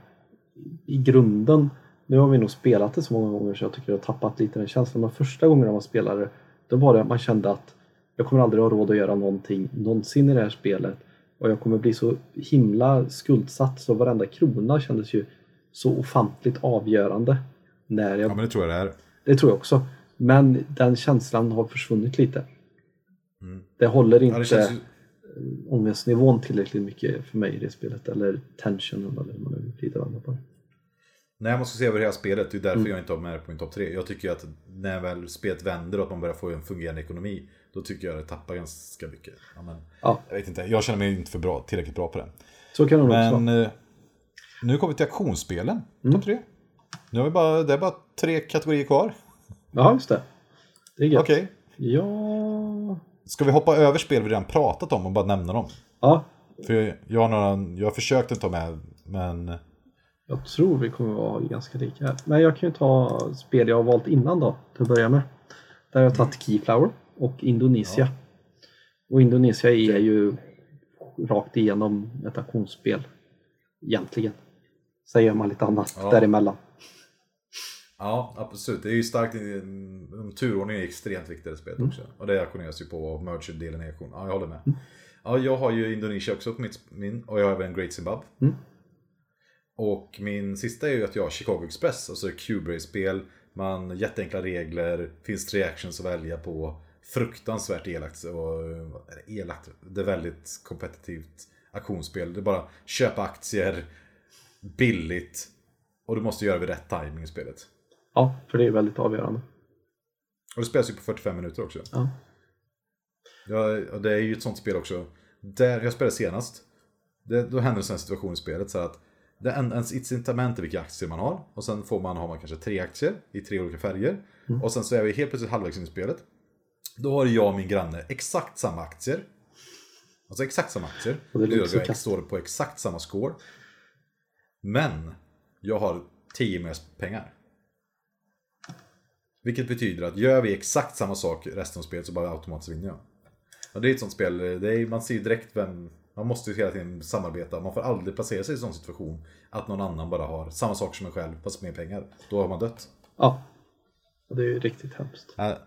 i grunden, nu har vi nog spelat det så många gånger så jag tycker jag har tappat lite den känslan. Men första gången man spelade då var det att man kände att jag kommer aldrig ha råd att göra någonting någonsin i det här spelet och jag kommer bli så himla skuldsatt så varenda krona kändes ju så ofantligt avgörande. När jag... Ja men det tror jag det är. Det tror jag också. Men den känslan har försvunnit lite. Mm. Det håller inte ja, det ju... ångestnivån tillräckligt mycket för mig i det spelet. Eller tensionen eller hur man nu vrider på det. Nej, man ska se över hela spelet. Det är därför mm. jag inte har med det på min topp tre. Jag tycker att när väl spelet vänder och att man börjar få en fungerande ekonomi, då tycker jag att det tappar ganska mycket. Ja, men, ja. Jag vet inte, jag känner mig inte för bra, tillräckligt bra på det. Så kan det Men också. Eh, nu kommer vi till auktionsspelen, mm. topp tre. Nu har vi bara, det är bara tre kategorier kvar. Ja, just det. Det är gött. Okej. Okay. Ja... Ska vi hoppa över spel vi redan pratat om och bara nämna dem? Ja. För jag har, några, jag har försökt att ta med, men... Jag tror vi kommer vara ganska lika. Men jag kan ju ta spel jag har valt innan då, till att börja med. Där har jag tagit Keyflower och Indonesia. Ja. Och Indonesia är ju rakt igenom ett auktionsspel. Egentligen. Sen gör man lite annat ja. däremellan. Ja, absolut. Det är ju starkt. Turordning är extremt viktigt i spelet mm. också. Och det auktioneras ju på merger-delen i auktion. Ja, jag håller med. Mm. Ja, jag har ju Indonesia också på mitt, min och jag har även Great Zimbabwe. Mm. Och min sista är ju att jag har Chicago Express, alltså Q-Bray-spel. Man, jätteenkla regler, finns tre actions att välja på. Fruktansvärt elakt och elakt, det är väldigt kompetitivt auktionsspel. Det är bara köpa aktier, billigt och du måste göra vid rätt timing i spelet. Ja, för det är väldigt avgörande. Och det spelas ju på 45 minuter också. Ja. Ja, det är ju ett sånt spel också. Där jag spelade senast, det, då händer en sån situation i spelet så att det är en, ens incitament är vilka aktier man har. Och sen får man, har man kanske tre aktier i tre olika färger. Mm. Och sen så är vi helt plötsligt halvvägs in i spelet. Då har jag och min granne exakt samma aktier. Alltså exakt samma aktier. Och det kass. står på exakt samma score. Men jag har 10 mer pengar. Vilket betyder att gör vi exakt samma sak resten av spelet så bara automatiskt vinner jag. Och det är ett sånt spel, är, man ser ju direkt vem... Man måste ju hela tiden samarbeta, man får aldrig placera sig i en sån situation att någon annan bara har samma sak som en själv fast mer pengar. Då har man dött. Ja. Det är ju riktigt hemskt. Ja,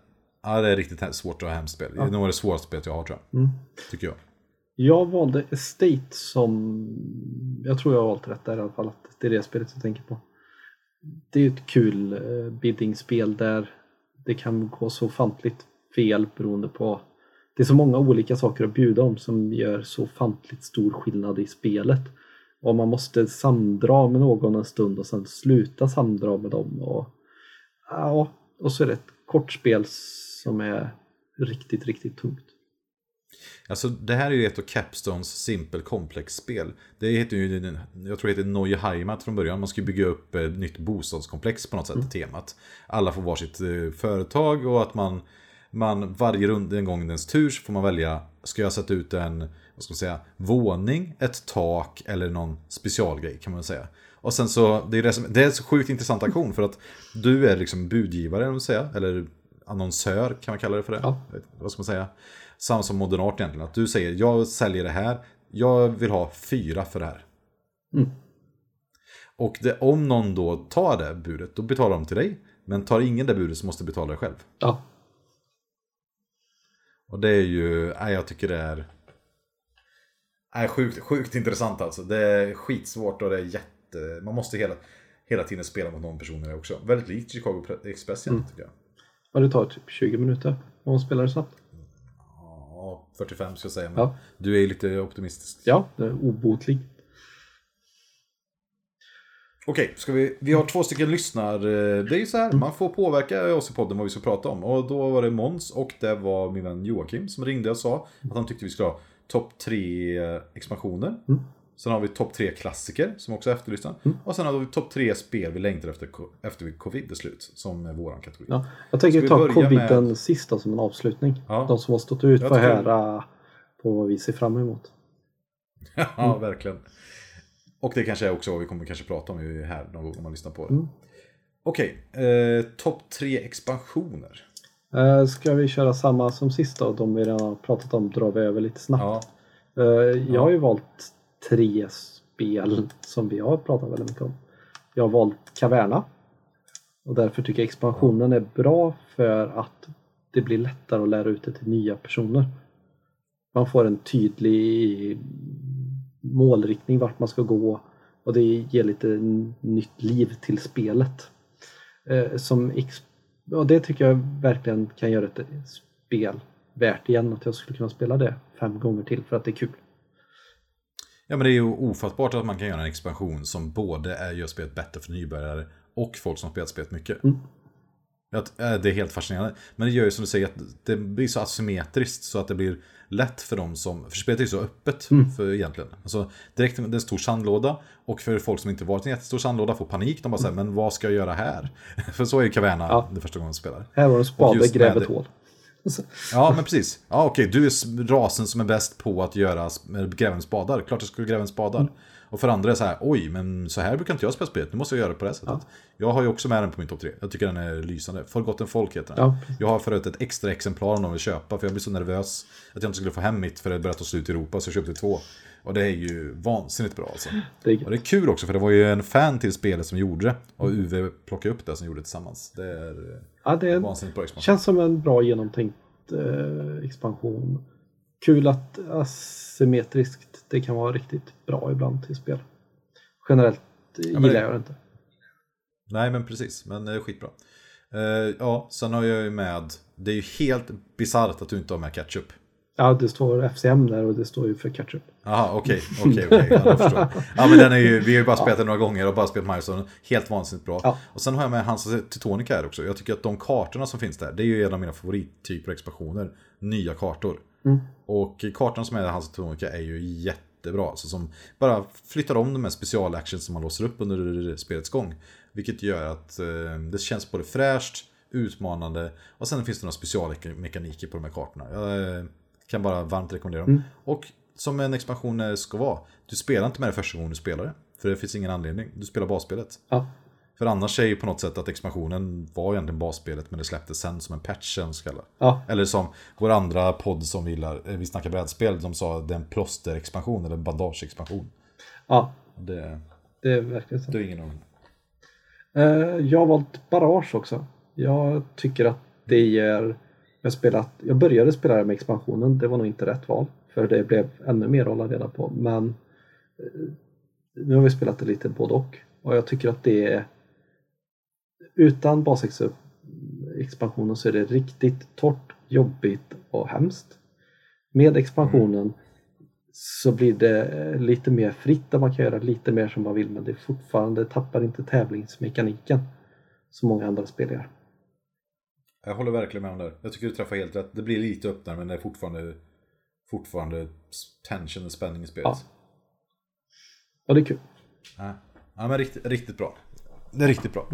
Ja, det är riktigt svårt och hemskt spel. Det är nog det svåraste spelet jag har tror jag. Mm. Tycker jag. Jag valde Estate som... Jag tror jag har valt rätt där i alla fall. Att det är det spelet jag tänker på. Det är ju ett kul eh, biddingspel där det kan gå så ofantligt fel beroende på... Det är så många olika saker att bjuda om som gör så ofantligt stor skillnad i spelet. Och man måste samdra med någon en stund och sen sluta samdra med dem. Och, ja, och så är det ett kort spel som är riktigt, riktigt tungt. Alltså det här är ju ett av Capstones Simple Complex-spel. Det heter ju, jag tror det heter Neue Heimat från början. Man ska ju bygga upp ett nytt bostadskomplex på något sätt, temat. Alla får varsitt eh, företag och att man, man varje runda, en gång ens tur så får man välja, ska jag sätta ut en, vad ska man säga, våning, ett tak eller någon specialgrej kan man säga. Och sen så, det är, det, som, det är en så sjukt intressant aktion för att du är liksom budgivare, om man säga, eller annonsör kan man kalla det för det. Ja. Vad ska man säga? Samma som Modernart egentligen, att du säger jag säljer det här, jag vill ha fyra för det här. Mm. Och det, om någon då tar det budet, då betalar de till dig. Men tar ingen det budet så måste du betala det själv. Ja, Och det är ju, nej, jag tycker det är nej, sjukt, sjukt intressant alltså. Det är skitsvårt och det är jätte, man måste hela, hela tiden spela mot någon person i det också. Väldigt likt Chicago Express egentligen tycker jag. och det tar typ 20 minuter om man spelar det snabbt. Ja, 45 ska jag säga, men Ja. du är lite optimistisk. Ja, det är obotlig. Okej, ska vi, vi har två stycken lyssnar... Det är ju så här, man får påverka oss i podden vad vi ska prata om. Och då var det Måns och det var min vän Joakim som ringde och sa att han tyckte vi skulle ha topp tre eh, expansioner. Mm. Sen har vi topp tre klassiker som också är efterlysta. Och sen har vi topp tre spel vi längtar efter, efter covid är slut. Som är våran kategori. Ja, jag tänker ta coviden med- sista som en avslutning. Ja. De som har stått ut Jag höra på vad vi ser fram emot. ja, verkligen. Och det kanske är också vad vi kommer kanske prata om här någon gång om man lyssnar på det. Mm. Okej, eh, topp tre expansioner. Eh, ska vi köra samma som sist då? De vi redan har pratat om drar vi över lite snabbt. Ja, Eh, jag har ju valt tre spel som vi har pratat väldigt mycket om. Jag har valt Caverna. Och därför tycker jag expansionen är bra för att det blir lättare att lära ut det till nya personer. Man får en tydlig målriktning vart man ska gå och det ger lite nytt liv till spelet. Eh, som och det tycker jag verkligen kan göra ett spel värt igen att jag skulle kunna spela det fem gånger till för att det är kul. Ja men det är ju ofattbart att man kan göra en expansion som både är, gör spelet bättre för nybörjare och folk som spelat spelet mycket. Mm. Att, äh, det är helt fascinerande. Men det gör ju som du säger att det blir så asymmetriskt så att det blir lätt för dem som... För spelet är ju så öppet Mm. för egentligen. Alltså, direkt det är en stor sandlåda och för folk som inte varit i en jättestor sandlåda får panik. De bara säger men vad ska jag göra här? för så är ju Caverna Mm. Ja. det första gången de spelar. Här var Och spade, gräv ett hål. Ja, men precis. Ja, okej, du är rasen som är bäst på att göra grävens med spadar. Klart jag skulle gräva en spadar. Och för andra är det så här, oj, men så här brukar inte jag spela spelet. Nu måste jag göra det på det här sättet. Jag har ju också med den på min topp tre. Jag tycker den är lysande. Forgotten Folk heter den. Ja. Jag har förut ett extra exemplar om någon vill köpa, för jag blir så nervös att jag inte skulle få hem mitt för det började ta slut i Europa, så jag köpte två. Och det är ju vansinnigt bra alltså. Det är gött. Och det är kul också, för det var ju en fan till spelet som gjorde det. Och UV plockade upp det som gjorde det tillsammans. Det är Ja, det är, vansinnigt bra expansion. känns som en bra genomtänkt eh, expansion. Kul att asymmetriskt det kan vara riktigt bra ibland till spel. Generellt men gillar det- jag det inte. Nej men precis, men det är skitbra. Eh, ja, sen har jag ju med, det är ju helt bisarrt att du inte har med ketchup. Ja, det står FCM där och det står ju för ketchup. Jaha, okej, okej, okej. Ja, jag förstår. Ja, men den är ju, vi har ju bara spelat den några gånger och bara spelat Milestone. Helt vansinnigt bra. Ja. Och sen har jag med Hans Teutonica här också. Jag tycker att de kartorna som finns där, det är ju en av mina favorittyper av expansioner. Nya kartor. Och kartorna som är i Hans Teutonica är ju jättebra. Så som bara flyttar om de här specialactions som man låser upp under spelets gång. Vilket gör att eh, det känns både fräscht, utmanande och sen finns det några specialmekaniker på de här kartorna. Jag eh, kan bara varmt rekommendera dem. Och som en expansion eh, ska vara, du spelar inte med det första gången du spelar det. För det finns ingen anledning, du spelar basspelet. Ja, För annars är ju på något sätt att expansionen var egentligen basspelet men det släpptes sen som en patch alla. ja, Eller som vår andra podd som vi gillar, eh, vi snackar brädspel, de sa det är en plåsterexpansion eller bandageexpansion. ja, Det, det är verkligen så. det är ingen aning. Eh, Jag har valt Barrage också. Jag tycker att det ger... Jag, spelat, jag började spela med expansionen, det var nog inte rätt val. För det blev ännu mer att hålla reda på. Men eh, nu har vi spelat det lite både och. Och jag tycker att det är... Utan basexpansionen så är det riktigt torrt, jobbigt och hemskt. Med expansionen så blir det lite mer fritt där man kan göra lite mer som man vill men det är fortfarande tappar inte tävlingsmekaniken som många andra spel gör. Jag håller verkligen med om det. Jag tycker du träffar helt rätt. Det blir lite öppnare men det är fortfarande, fortfarande tension och spänning i spelet. Ja. Ja, det är kul. Ja, ja men riktigt, riktigt bra. Det är riktigt bra.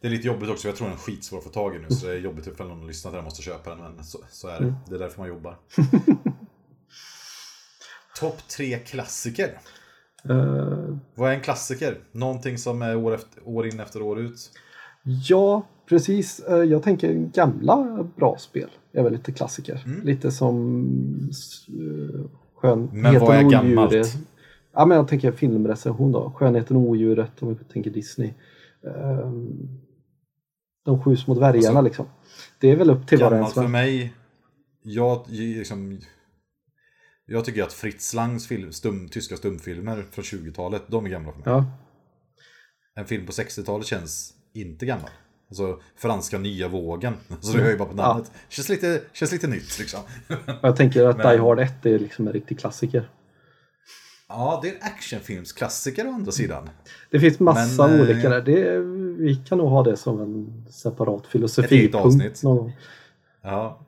Det är lite jobbigt också, jag tror den är skitsvår att få tag i nu. Så det är jobbigt ifall någon lyssnar till den måste köpa den. Men så, så är det. Det är därför man jobbar. Topp tre klassiker. Eh, Vad är en klassiker? Någonting som är år, efter, år in efter år ut. ja, precis. Eh, jag tänker gamla bra spel är väl lite klassiker. Lite som uh, Skönheten Men vad är gammalt? Ja, men jag tänker filmrecension då. Skönheten och odjuret om vi tänker Disney. Eh, de sju små dvärgarna Alltså, liksom. Det är väl upp till var och en för mig. Jag, liksom, jag tycker att Fritz Langs film, stum, tyska stumfilmer från 20-talet, de är gamla för mig. Ja, En film på 60-talet känns inte gammal. Alltså franska nya vågen. Så det hör ju bara på namnet. Känns, lite, känns lite nytt liksom. jag tänker att Men- Die Hard 1 är liksom en riktig klassiker. Ja, det är en actionfilmsklassiker å andra sidan. Det finns massa Men, eh, olika där. Det, vi kan nog ha det som en separat Ett filosofipunkt eget avsnitt. någon. Ja.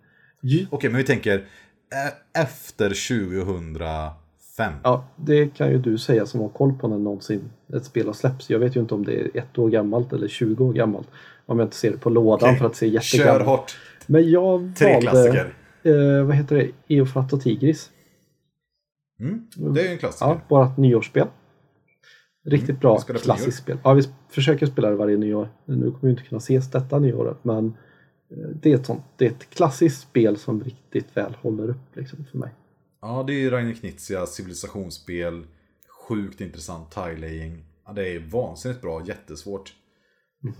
Okej, men vi tänker eh, efter 2005. Ja, det kan ju du säga som har koll på när någonsin ett spel har släppts. Jag vet ju inte om det är ett år gammalt eller 20 år gammalt. Om jag inte ser det på lådan Okej, för att se Kör jättegammalt. hårt. Men jag Tre valde, klassiker. eh, vad heter det, Eufrat och Tigris. Mm, det är ju en klassiker. Ja, vårat nyårsspel. Riktigt Mm, bra klassiskt spel. Ja, vi försöker spela det varje nyår. Nu kommer vi inte kunna ses detta nyåret men eh, det är ett sånt. Det är ett klassiskt spel som riktigt väl håller upp liksom, för mig. Ja, det är ju Rainer Knizia, civilisationsspel, sjukt intressant tilelaying. Ja, det är vansinnigt bra, jättesvårt.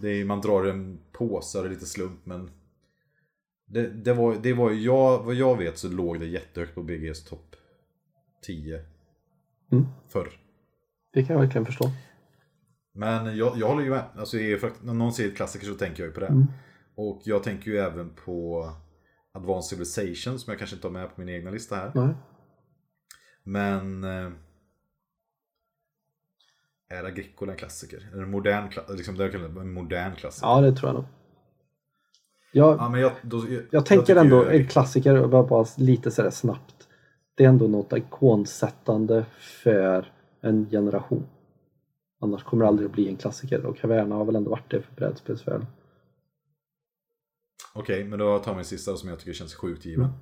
Det är, man drar en påse och det är lite slump, men det, det var, det var jag, vad jag vet så låg det jättehögt på BGs topp 10 Mm. förr. Det kan jag verkligen förstå. Men jag, jag håller ju med. Alltså, när någon säger klassiker så tänker jag ju på det. Mm. Och jag tänker ju även på Advanced Civilization som jag kanske inte har med på min egna lista här. Nej. Men... Eh, är Agricola en klassiker? Är det en modern, liksom, det är en modern klassiker? Ja, det tror jag nog. Jag, Ja, men jag, då, jag, jag tänker tycker ändå en klassiker, bara, bara lite sådär snabbt. Det är ändå något ikonsättande för en generation. Annars kommer det aldrig att bli en klassiker och Caverna har väl ändå varit det för brädspelsvärlden. Okej, men då tar vi en sista som jag tycker känns sjukt given. Mm.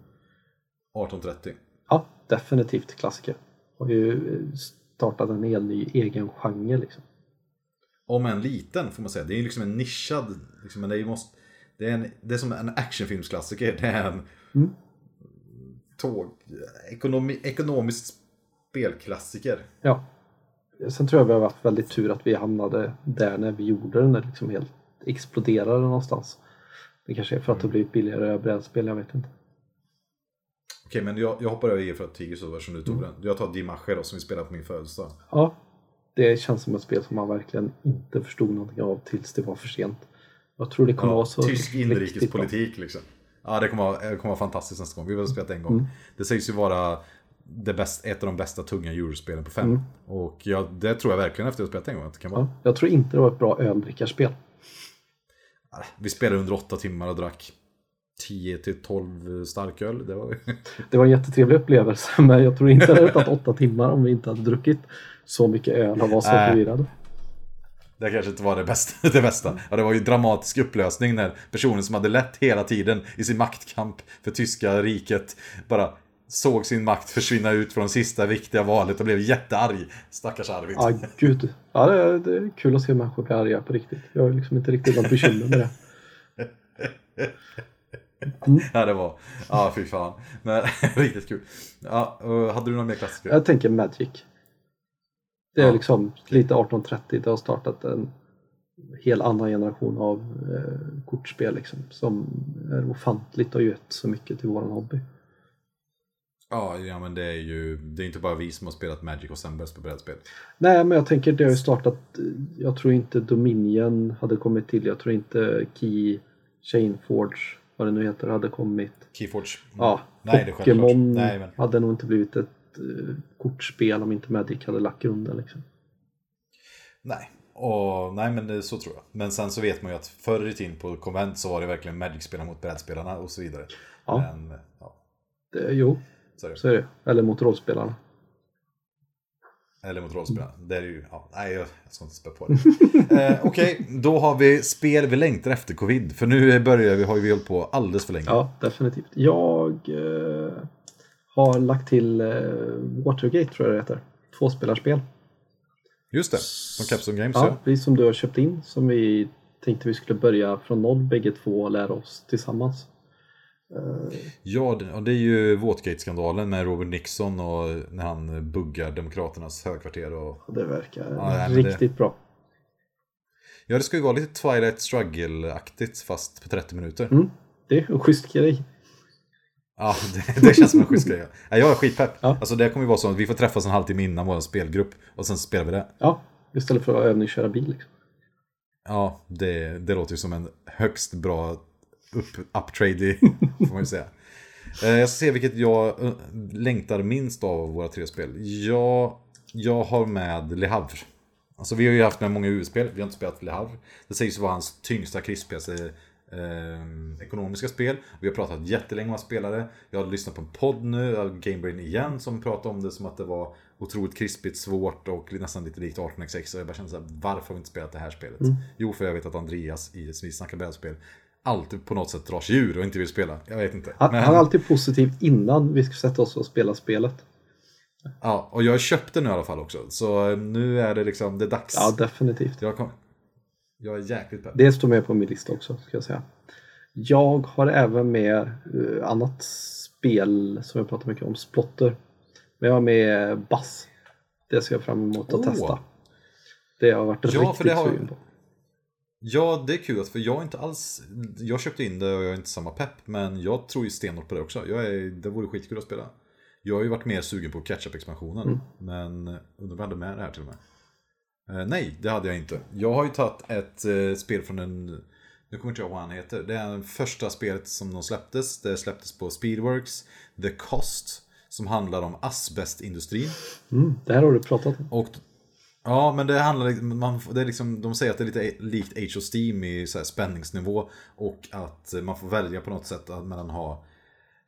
1830. Ja, definitivt klassiker. Har ju eh, startat en helt ny egen genre liksom. Om en liten får man säga. Det är ju liksom en nischad, liksom, men det är, måste, det är, en, det är som en actionfilmsklassiker. Det är en Mm. Tåg, ekonomi, ekonomiskt spelklassiker. Ja. Sen tror jag vi har haft väldigt tur att vi hamnade där när vi gjorde den, när det liksom helt exploderade någonstans. Det kanske är för att det blivit billigare brädspel, jag vet inte. Okej, men jag, jag hoppar över er för att Tigers över som du tog Mm. den. Jag tar Dimache då, som vi spelade på min födelsedag. Ja, det känns som ett spel som man verkligen inte förstod någonting av tills det var för sent. Jag tror det kommer Ja, vara så tysk inrikespolitik liksom. Ja, det kommer vara, det kommer vara fantastiskt nästa gång. Vi har väl spelat en gång. Det sägs ju vara det bäst, ett av de bästa tunga eurospelen på fem. Och ja, det tror jag verkligen efter att ha spelat en gång att det kan vara. Ja, jag tror inte det var ett bra öldrickarspel. Vi spelade under åtta timmar och drack 10 till 12 starköl. Det var... Det var en jättetrevlig upplevelse men jag tror inte det hade tagit åtta timmar om vi inte hade druckit så mycket öl och var så förvirrade. Det kanske inte var det bästa. Det bästa. Ja, det var ju en dramatisk upplösning när personen som hade lett hela tiden i sin maktkamp för tyska riket bara såg sin makt försvinna ut från sista viktiga valet och blev jättearg. Stackars Arvid. Ja, gud. Ja, det, är, det är kul att se människor bli arga på riktigt. Jag har liksom inte riktigt något bekymmer med det. Ja, det var... Ja, fy fan. Men riktigt kul. Ja, hade du några mer klassiker? Jag tänker Magic. Det är Ja. liksom lite 1830. Det har startat en hel annan generation av eh, kortspel liksom, som är ofantligt och gett så mycket till våran hobby. Ja, ja, men det är ju... Det är inte bara vi som har spelat Magic och sen börjat spela brädspel. Nej, men jag tänker det har ju startat. Jag tror inte Dominion hade kommit till. Jag tror inte Key, Chainforge, vad det nu heter, hade kommit. Keyforge. Ja, Nej, är självklart. Pokémon Nej, men... hade nog inte blivit ett kortspel om inte Magic hade lagt grunden. Liksom. Nej. Och, nej, men det, så tror jag. Men sen så vet man ju att förr i tiden på konvent så var det verkligen Magic-spelarna mot brädspelarna och så vidare. Ja. Men, ja, Det, jo, så är det. så är det. Eller mot rollspelarna. Eller mot rollspelarna. Det är ju, ja, nej, jag, ska inte spä på det. eh, Okej, då har vi spel vi längtar efter covid. För nu börjar vi, har vi hållit på alldeles för länge. Ja, definitivt. Jag eh, har lagt till eh, Watergate tror jag det heter. Tvåspelarspel. Just det, som Capstone Games Ja, ja. precis som du har köpt in. Som vi tänkte vi skulle börja från noll bägge två och lära oss tillsammans. Eh, Ja, det, det är ju Watergate-skandalen med Robert Nixon och när han buggar Demokraternas högkvarter. Och, det verkar Ja, men det- riktigt bra. ja, det ska ju vara lite Twilight Struggle-aktigt fast på 30 minuter. Mm. Det är en schysst grej. Ja, det, det känns som en schysst grej. Ja, jag är skitpepp. Ja. Alltså det kommer ju vara så att vi får träffas en halvtimme innan vår spelgrupp och sen spelar vi det. Ja, istället för att övningsköra bil. Liksom. Ja, det, det låter ju som en högst bra uptrade får man ju säga. Eh, Jag ska se vilket jag eh, längtar minst av våra tre spel. Jag, jag har med Le Havre. Alltså vi har ju haft med många U-spel, vi har inte spelat Le Havre. Det sägs vara hans tyngsta, krispigaste eh, ekonomiska spel. Vi har pratat jättelänge om att spela det. Jag har lyssnat på en podd nu, av Gamebrain igen, som pratade om det som att det var otroligt krispigt, svårt och nästan lite likt 18xx. Och jag bara kände såhär, varför har vi inte spelat det här spelet? Jo, för jag vet att Andreas i Vi snackar brädspel alltid på något sätt drar sig ur och inte vill spela. Jag vet inte. Han, Men- han är alltid positiv innan vi ska sätta oss och spela spelet. Ja, och jag köpte nu i alla fall också. Så eh, nu är det liksom, det är dags. Ja, definitivt. jag, kom, jag är jäkligt pepp. Det står med på min lista också, ska jag säga. Jag har även med eh, annat spel som jag pratar mycket om, Splotter. Men jag har med Bass. Det ser jag fram emot att Åh. testa. Det har varit Ja, riktigt det har- sugen på. Ja, det är kul, för jag är inte alls... Jag köpte in det och jag är inte samma pepp, men jag tror ju stenhårt på det också. Jag är, det vore skitkul att spela. Jag har ju varit mer sugen på catch-up-expansionen, Mm. men undrar om jag hade med det här till och med. Eh, nej, det hade jag inte. Jag har ju tagit ett eh, spel från en... Nu kommer inte jag ihåg vad han heter. Det är det första spelet som de släpptes. Det släpptes på Speedworks, The Cost, som handlar om asbestindustrin. Mm, det här har du pratat om. Och, ja, men det handlar man, det är liksom, de säger att det är lite likt Age of Steam i så här spänningsnivå. Och att man får välja på något sätt att mellan ha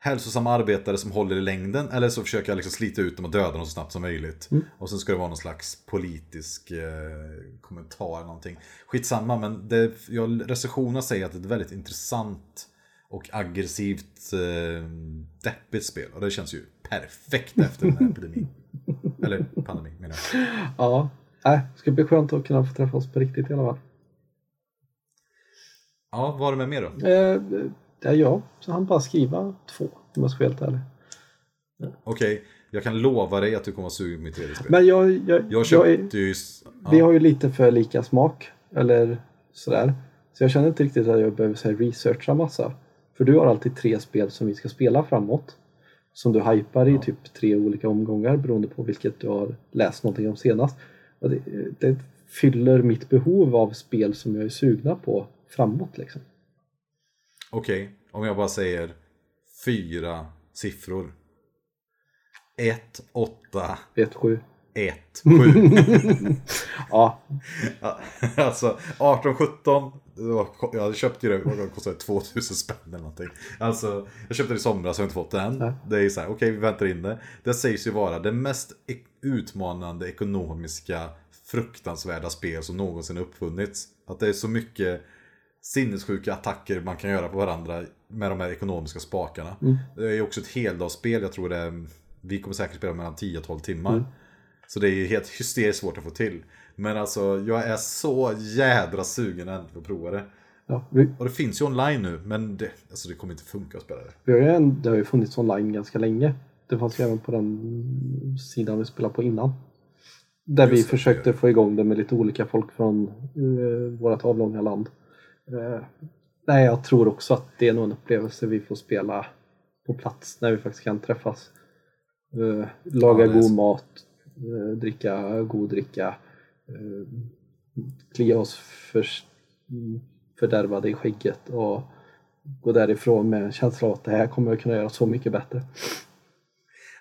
hälsosamma arbetare som håller i längden eller så försöka liksom slita ut dem och döda dem så snabbt som möjligt. Och sen ska det vara någon slags politisk eh, kommentar eller någonting. Skitsamma, men det, jag, recensionerna säger att det är ett väldigt intressant och aggressivt eh, deppigt spel. Och det känns ju perfekt efter den här epidemin. Eller pandemin menar jag. Ja, äh, det ska bli skönt att kunna få träffa oss på riktigt i alla fall. Ja, vad har du med mer då? Eh, är jag, så han bara skriva två om jag ska vara helt ärlig. Okej, jag kan lova dig att du kommer att suga på mitt tredje spel. Men jag, jag, jag köpte ju... Ja. vi har ju lite för lika smak. Eller sådär. Så jag känner inte riktigt att jag behöver så här, researcha massa. För du har alltid tre spel som vi ska spela framåt. Som du hypar i Ja. typ tre olika omgångar beroende på vilket du har läst någonting om senast. Det, det fyller mitt behov av spel som jag är sugna på framåt liksom. Okej. Om jag bara säger fyra siffror. 1, 8, Vet sju. 1, 7. Ja, alltså 18, 17. det var- Jag köpte ju det, det kostade 2000 spänn eller någonting. Alltså, jag köpte det i somras och har inte fått det än. Nej. Det är så här, okej vi väntar in det. Det sägs ju vara det mest ek- utmanande ekonomiska fruktansvärda spel som någonsin uppfunnits. Att det är så mycket sinnessjuka attacker man kan göra på varandra med de här ekonomiska spakarna. Det är också ett heldagsspel, jag tror det är, vi kommer säkert spela mellan 10 och 12 timmar. Så det är ju helt hysteriskt svårt att få till. Men alltså, jag är så jädra sugen än på att prova det. ja. Vi, Och det finns ju online nu, men det, alltså det kommer inte funka att spela det. vi har ju en, det har ju funnits online ganska länge. Det fanns ju även på den sidan vi spelade på innan. Där vi Just det, försökte få igång det med lite olika folk från uh, vårt avlånga land. Eh, nej, jag tror också att det är nog en upplevelse vi får spela på plats när vi faktiskt kan träffas. Eh, laga Ja, god mat, eh, dricka god dricka, klia oss för, mm, fördärvade i skägget och gå därifrån med en känsla av att det här kommer jag kunna göra så mycket bättre.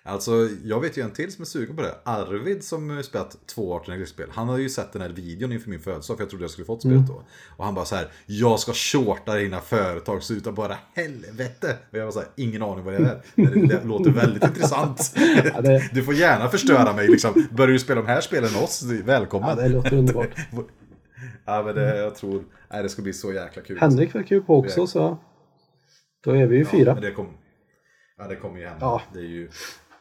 Alltså, jag vet ju en till som är sugen på det. Arvid som spelat två 18 spel Han har ju sett den här videon inför min födelsedag för jag trodde jag skulle fått spelet då. Och han bara så här, jag ska shorta dina företag så utan bara helvete. Och jag var så här, ingen aning vad det är. Men det låter väldigt intressant. Ja, det- Du får gärna förstöra mig liksom. Börjar du spela de här spelen med oss, välkommen. Ja, det låter underbart. Ja men det, jag tror, nej det ska bli så jäkla kul. Henrik verkar ju på också så då är vi ju Ja, fyra. det kommer ja, det kommer ju hända. Ja. Det är ju...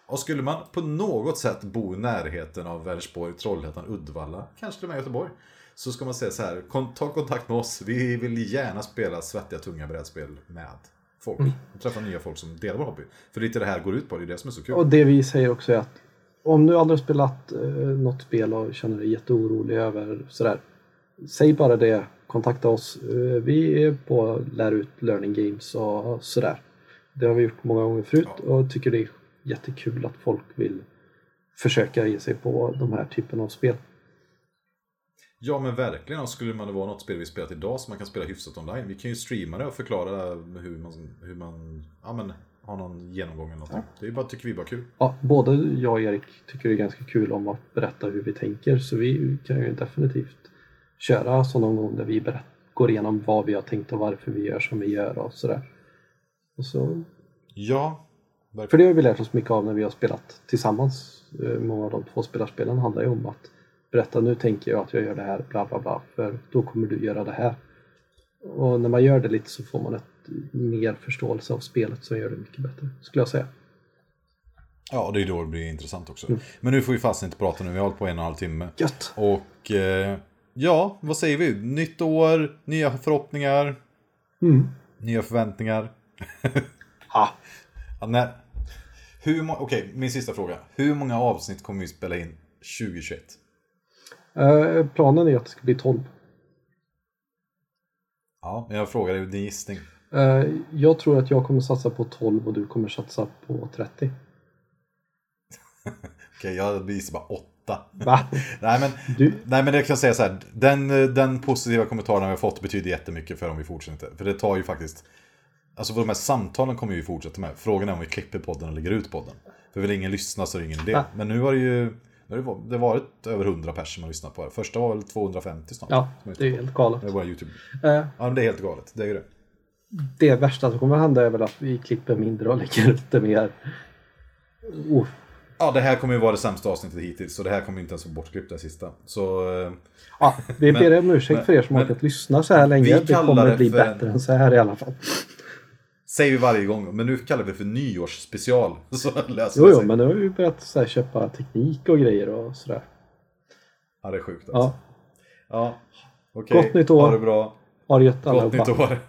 Och skulle man på något sätt bo i närheten av Vänersborg, Trollhättan, Uddevalla, kanske till och med Göteborg. Så ska man säga så här, ta kontakt med oss. Vi vill gärna spela svettiga, tunga brädspel med folk. Mm. Och träffa nya folk som delar vår hobby. För det är inte det här går ut på, det är det som är så kul. Och det vi säger också är att om du aldrig har spelat eh, något spel och känner dig jätteorolig över sådär. Säg bara det, kontakta oss. Eh, vi är på Lär ut Learning Games och sådär. Det har vi gjort många gånger förut och tycker det är jättekul att folk vill försöka ge sig på de här typen av spel. Ja men verkligen, och skulle man vara något spel vi spelat idag som man kan spela hyfsat online. Vi kan ju streama det och förklara hur man, hur man ja, men, har någon genomgång eller någonting. Det är bara, tycker vi bara kul. Ja, både jag och Erik tycker det är ganska kul om att berätta hur vi tänker så vi kan ju definitivt köra så någon gång där vi berätt, går igenom vad vi har tänkt och varför vi gör som vi gör och sådär. Och så, Ja, verkligen. för det har vi lärt oss mycket av när vi har spelat tillsammans. Eh, Många av de två spelarspelen handlar ju om att berätta nu tänker jag att jag gör det här bla bla bla för då kommer du göra det här. Och när man gör det lite så får man ett mer förståelse av spelet som gör det mycket bättre skulle jag säga. Ja, det är då det blir intressant också. Mm. Men nu får vi fast inte prata nu, vi har hållit på en och en halv timme. Gött! Och eh, ja, vad säger vi? Nytt år, nya förhoppningar, Mm. nya förväntningar. Ja, när, hur må- Okej, min sista fråga. Hur många avsnitt kommer vi spela in 2021? Eh, planen är att det ska bli 12. Ja, men jag frågar dig din gissning. Eh, jag tror att jag kommer satsa på 12 och du kommer satsa på 30. Okej, jag gissar bara 8. Va? Nej men, Du, nej men det kan jag säga så här. Den, den positiva kommentaren vi har fått betyder jättemycket för om vi fortsätter. För det tar ju faktiskt... Alltså för de här samtalen kommer vi ju fortsätta med. Frågan är om vi klipper podden och lägger ut podden. För vill ingen lyssna så är det ingen idé. Men nu har det ju... Nu har det var- det har varit över 100 personer som har lyssnat på det. Första var väl 250 snart. ja, har det är helt galet. det. Var YouTube. Eh, Ja men det är helt galet. Det är det. det värsta som kommer att hända är väl att vi klipper mindre och lägger ut det mer. Oh, Ja det här kommer ju vara det sämsta avsnittet hittills. Så det här kommer inte ens vara bortklippt det sista. Så... eh, ja, vi ber om ursäkt för er som har men- orkat lyssna så här länge. vi Det kommer det bli för bättre en- än så här i alla fall. Säger vi varje gång. Men nu kallar vi det för nyårsspecial. Så läser Jo, jo, men nu har vi börjat så här, köpa teknik och grejer och sådär. Ja det är sjukt alltså. Ja, Ja. Okej. Gott nytt år. Ha det bra. ha det gött Gott allihopa. nytt år.